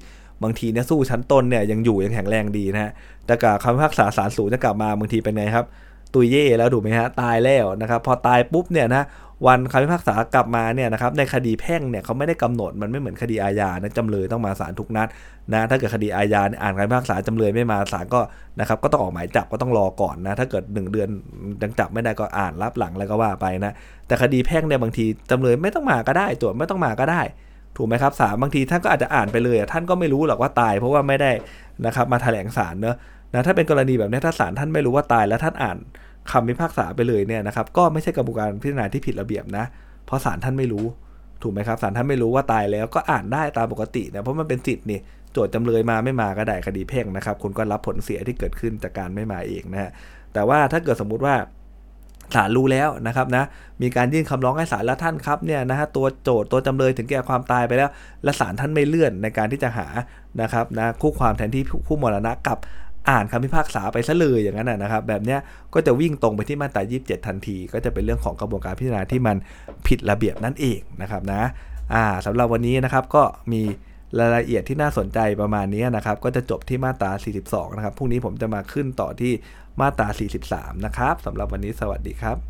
บางทีเนี่ยสู้ชั้นต้นเนี่ยยังอยู่ยังแข็งแรงดีนะฮะแต่กับคำพิพากษาศาลสูงจะกลับมาบางทีเป็นไงครับตุยเย่แล้วถูกไหมฮะตายแล้วนะครับพอตายปุ๊บเนี่ยนะ วันคำพิพากษากลับมาเนี่ยนะครับในคดีแพ่งเนี่ยเขาไม่ได้กำหนดมันไม่เหมือนคดีอาญานะจำเลยต้องมาศาลทุกนัดนะถ้าเกิดคดีอาญาอ่านคำพิพากษาจำเลยไม่มาศาลก็นะครับก็ต้องออกหมายจับก็ต้องรอก่อนนะถ้าเกิด 1 เดือนยังจับไม่ได้ก็อ่านรับหลังแล้วก็ว่าไปนะแต่คดีแพ่งเนี่ยบางทีจำเลยไม่ต้องมาก็ได้โจทย์ไม่ต้องมาก็ได้ถูกไหมครับศาลบางทีท่านก็อาจจะอ่านไปเลยท่านก็ไม่รู้หรอกว่าตาย เพราะว่าไม่ได้นะครับมาแถลงศาลเนอะนะถ้าเป็นกรณีแบบนี้ถ้าศาลท่านไม่รู้ว่าตายแล้วท่านอ่าน คำพิพากษาไปเลยเนี่ยนะครับก็ไม่ใช่กระบวนการพิจารณาที่ผิดระเบียบนะ เพราะศาลท่านไม่รู้ถูกไหมครับศาลท่านไม่รู้ว่าตายแล้วก็อ่านได้ตามปกตินะเพราะมันเป็นสิทธิ์นี่โจทย์จำเลยมาไม่มาก็ได้คดีแพ่งนะครับคุณก็รับผลเสียที่เกิดขึ้นจากการไม่มาเองนะฮะแต่ว่าถ้าเกิดสมมุติว่าศาลรู้แล้วนะครับนะมีการยื่นคำร้องให้ศาลแล้วท่านครับเนี่ยนะฮะตัวโจทย์ตัวจำเลยถึงแก่ความตายไปแล้ว และศาลท่านไม่เลื่อนในการที่จะหานะครับนะคู่ความแทนที่ผู้มรณะกับ อ่านคำพิพากษาไปซะเลยอย่างนั้นนะครับ แบบเนี้ยก็จะวิ่งตรงไปที่มาตรา 27 ทันที ก็จะเป็นเรื่องของกระบวนการพิจารณาที่มันผิดระเบียบนั่นเองนะครับนะอ่าสำหรับวันนี้นะครับก็มีรายละเอียดที่น่าสนใจประมาณนี้นะครับ ก็จะจบที่มาตรา 42 นะครับพรุ่งนี้ผมจะมาขึ้นต่อที่มาตรา 43 นะครับสำหรับวันนี้สวัสดีครับ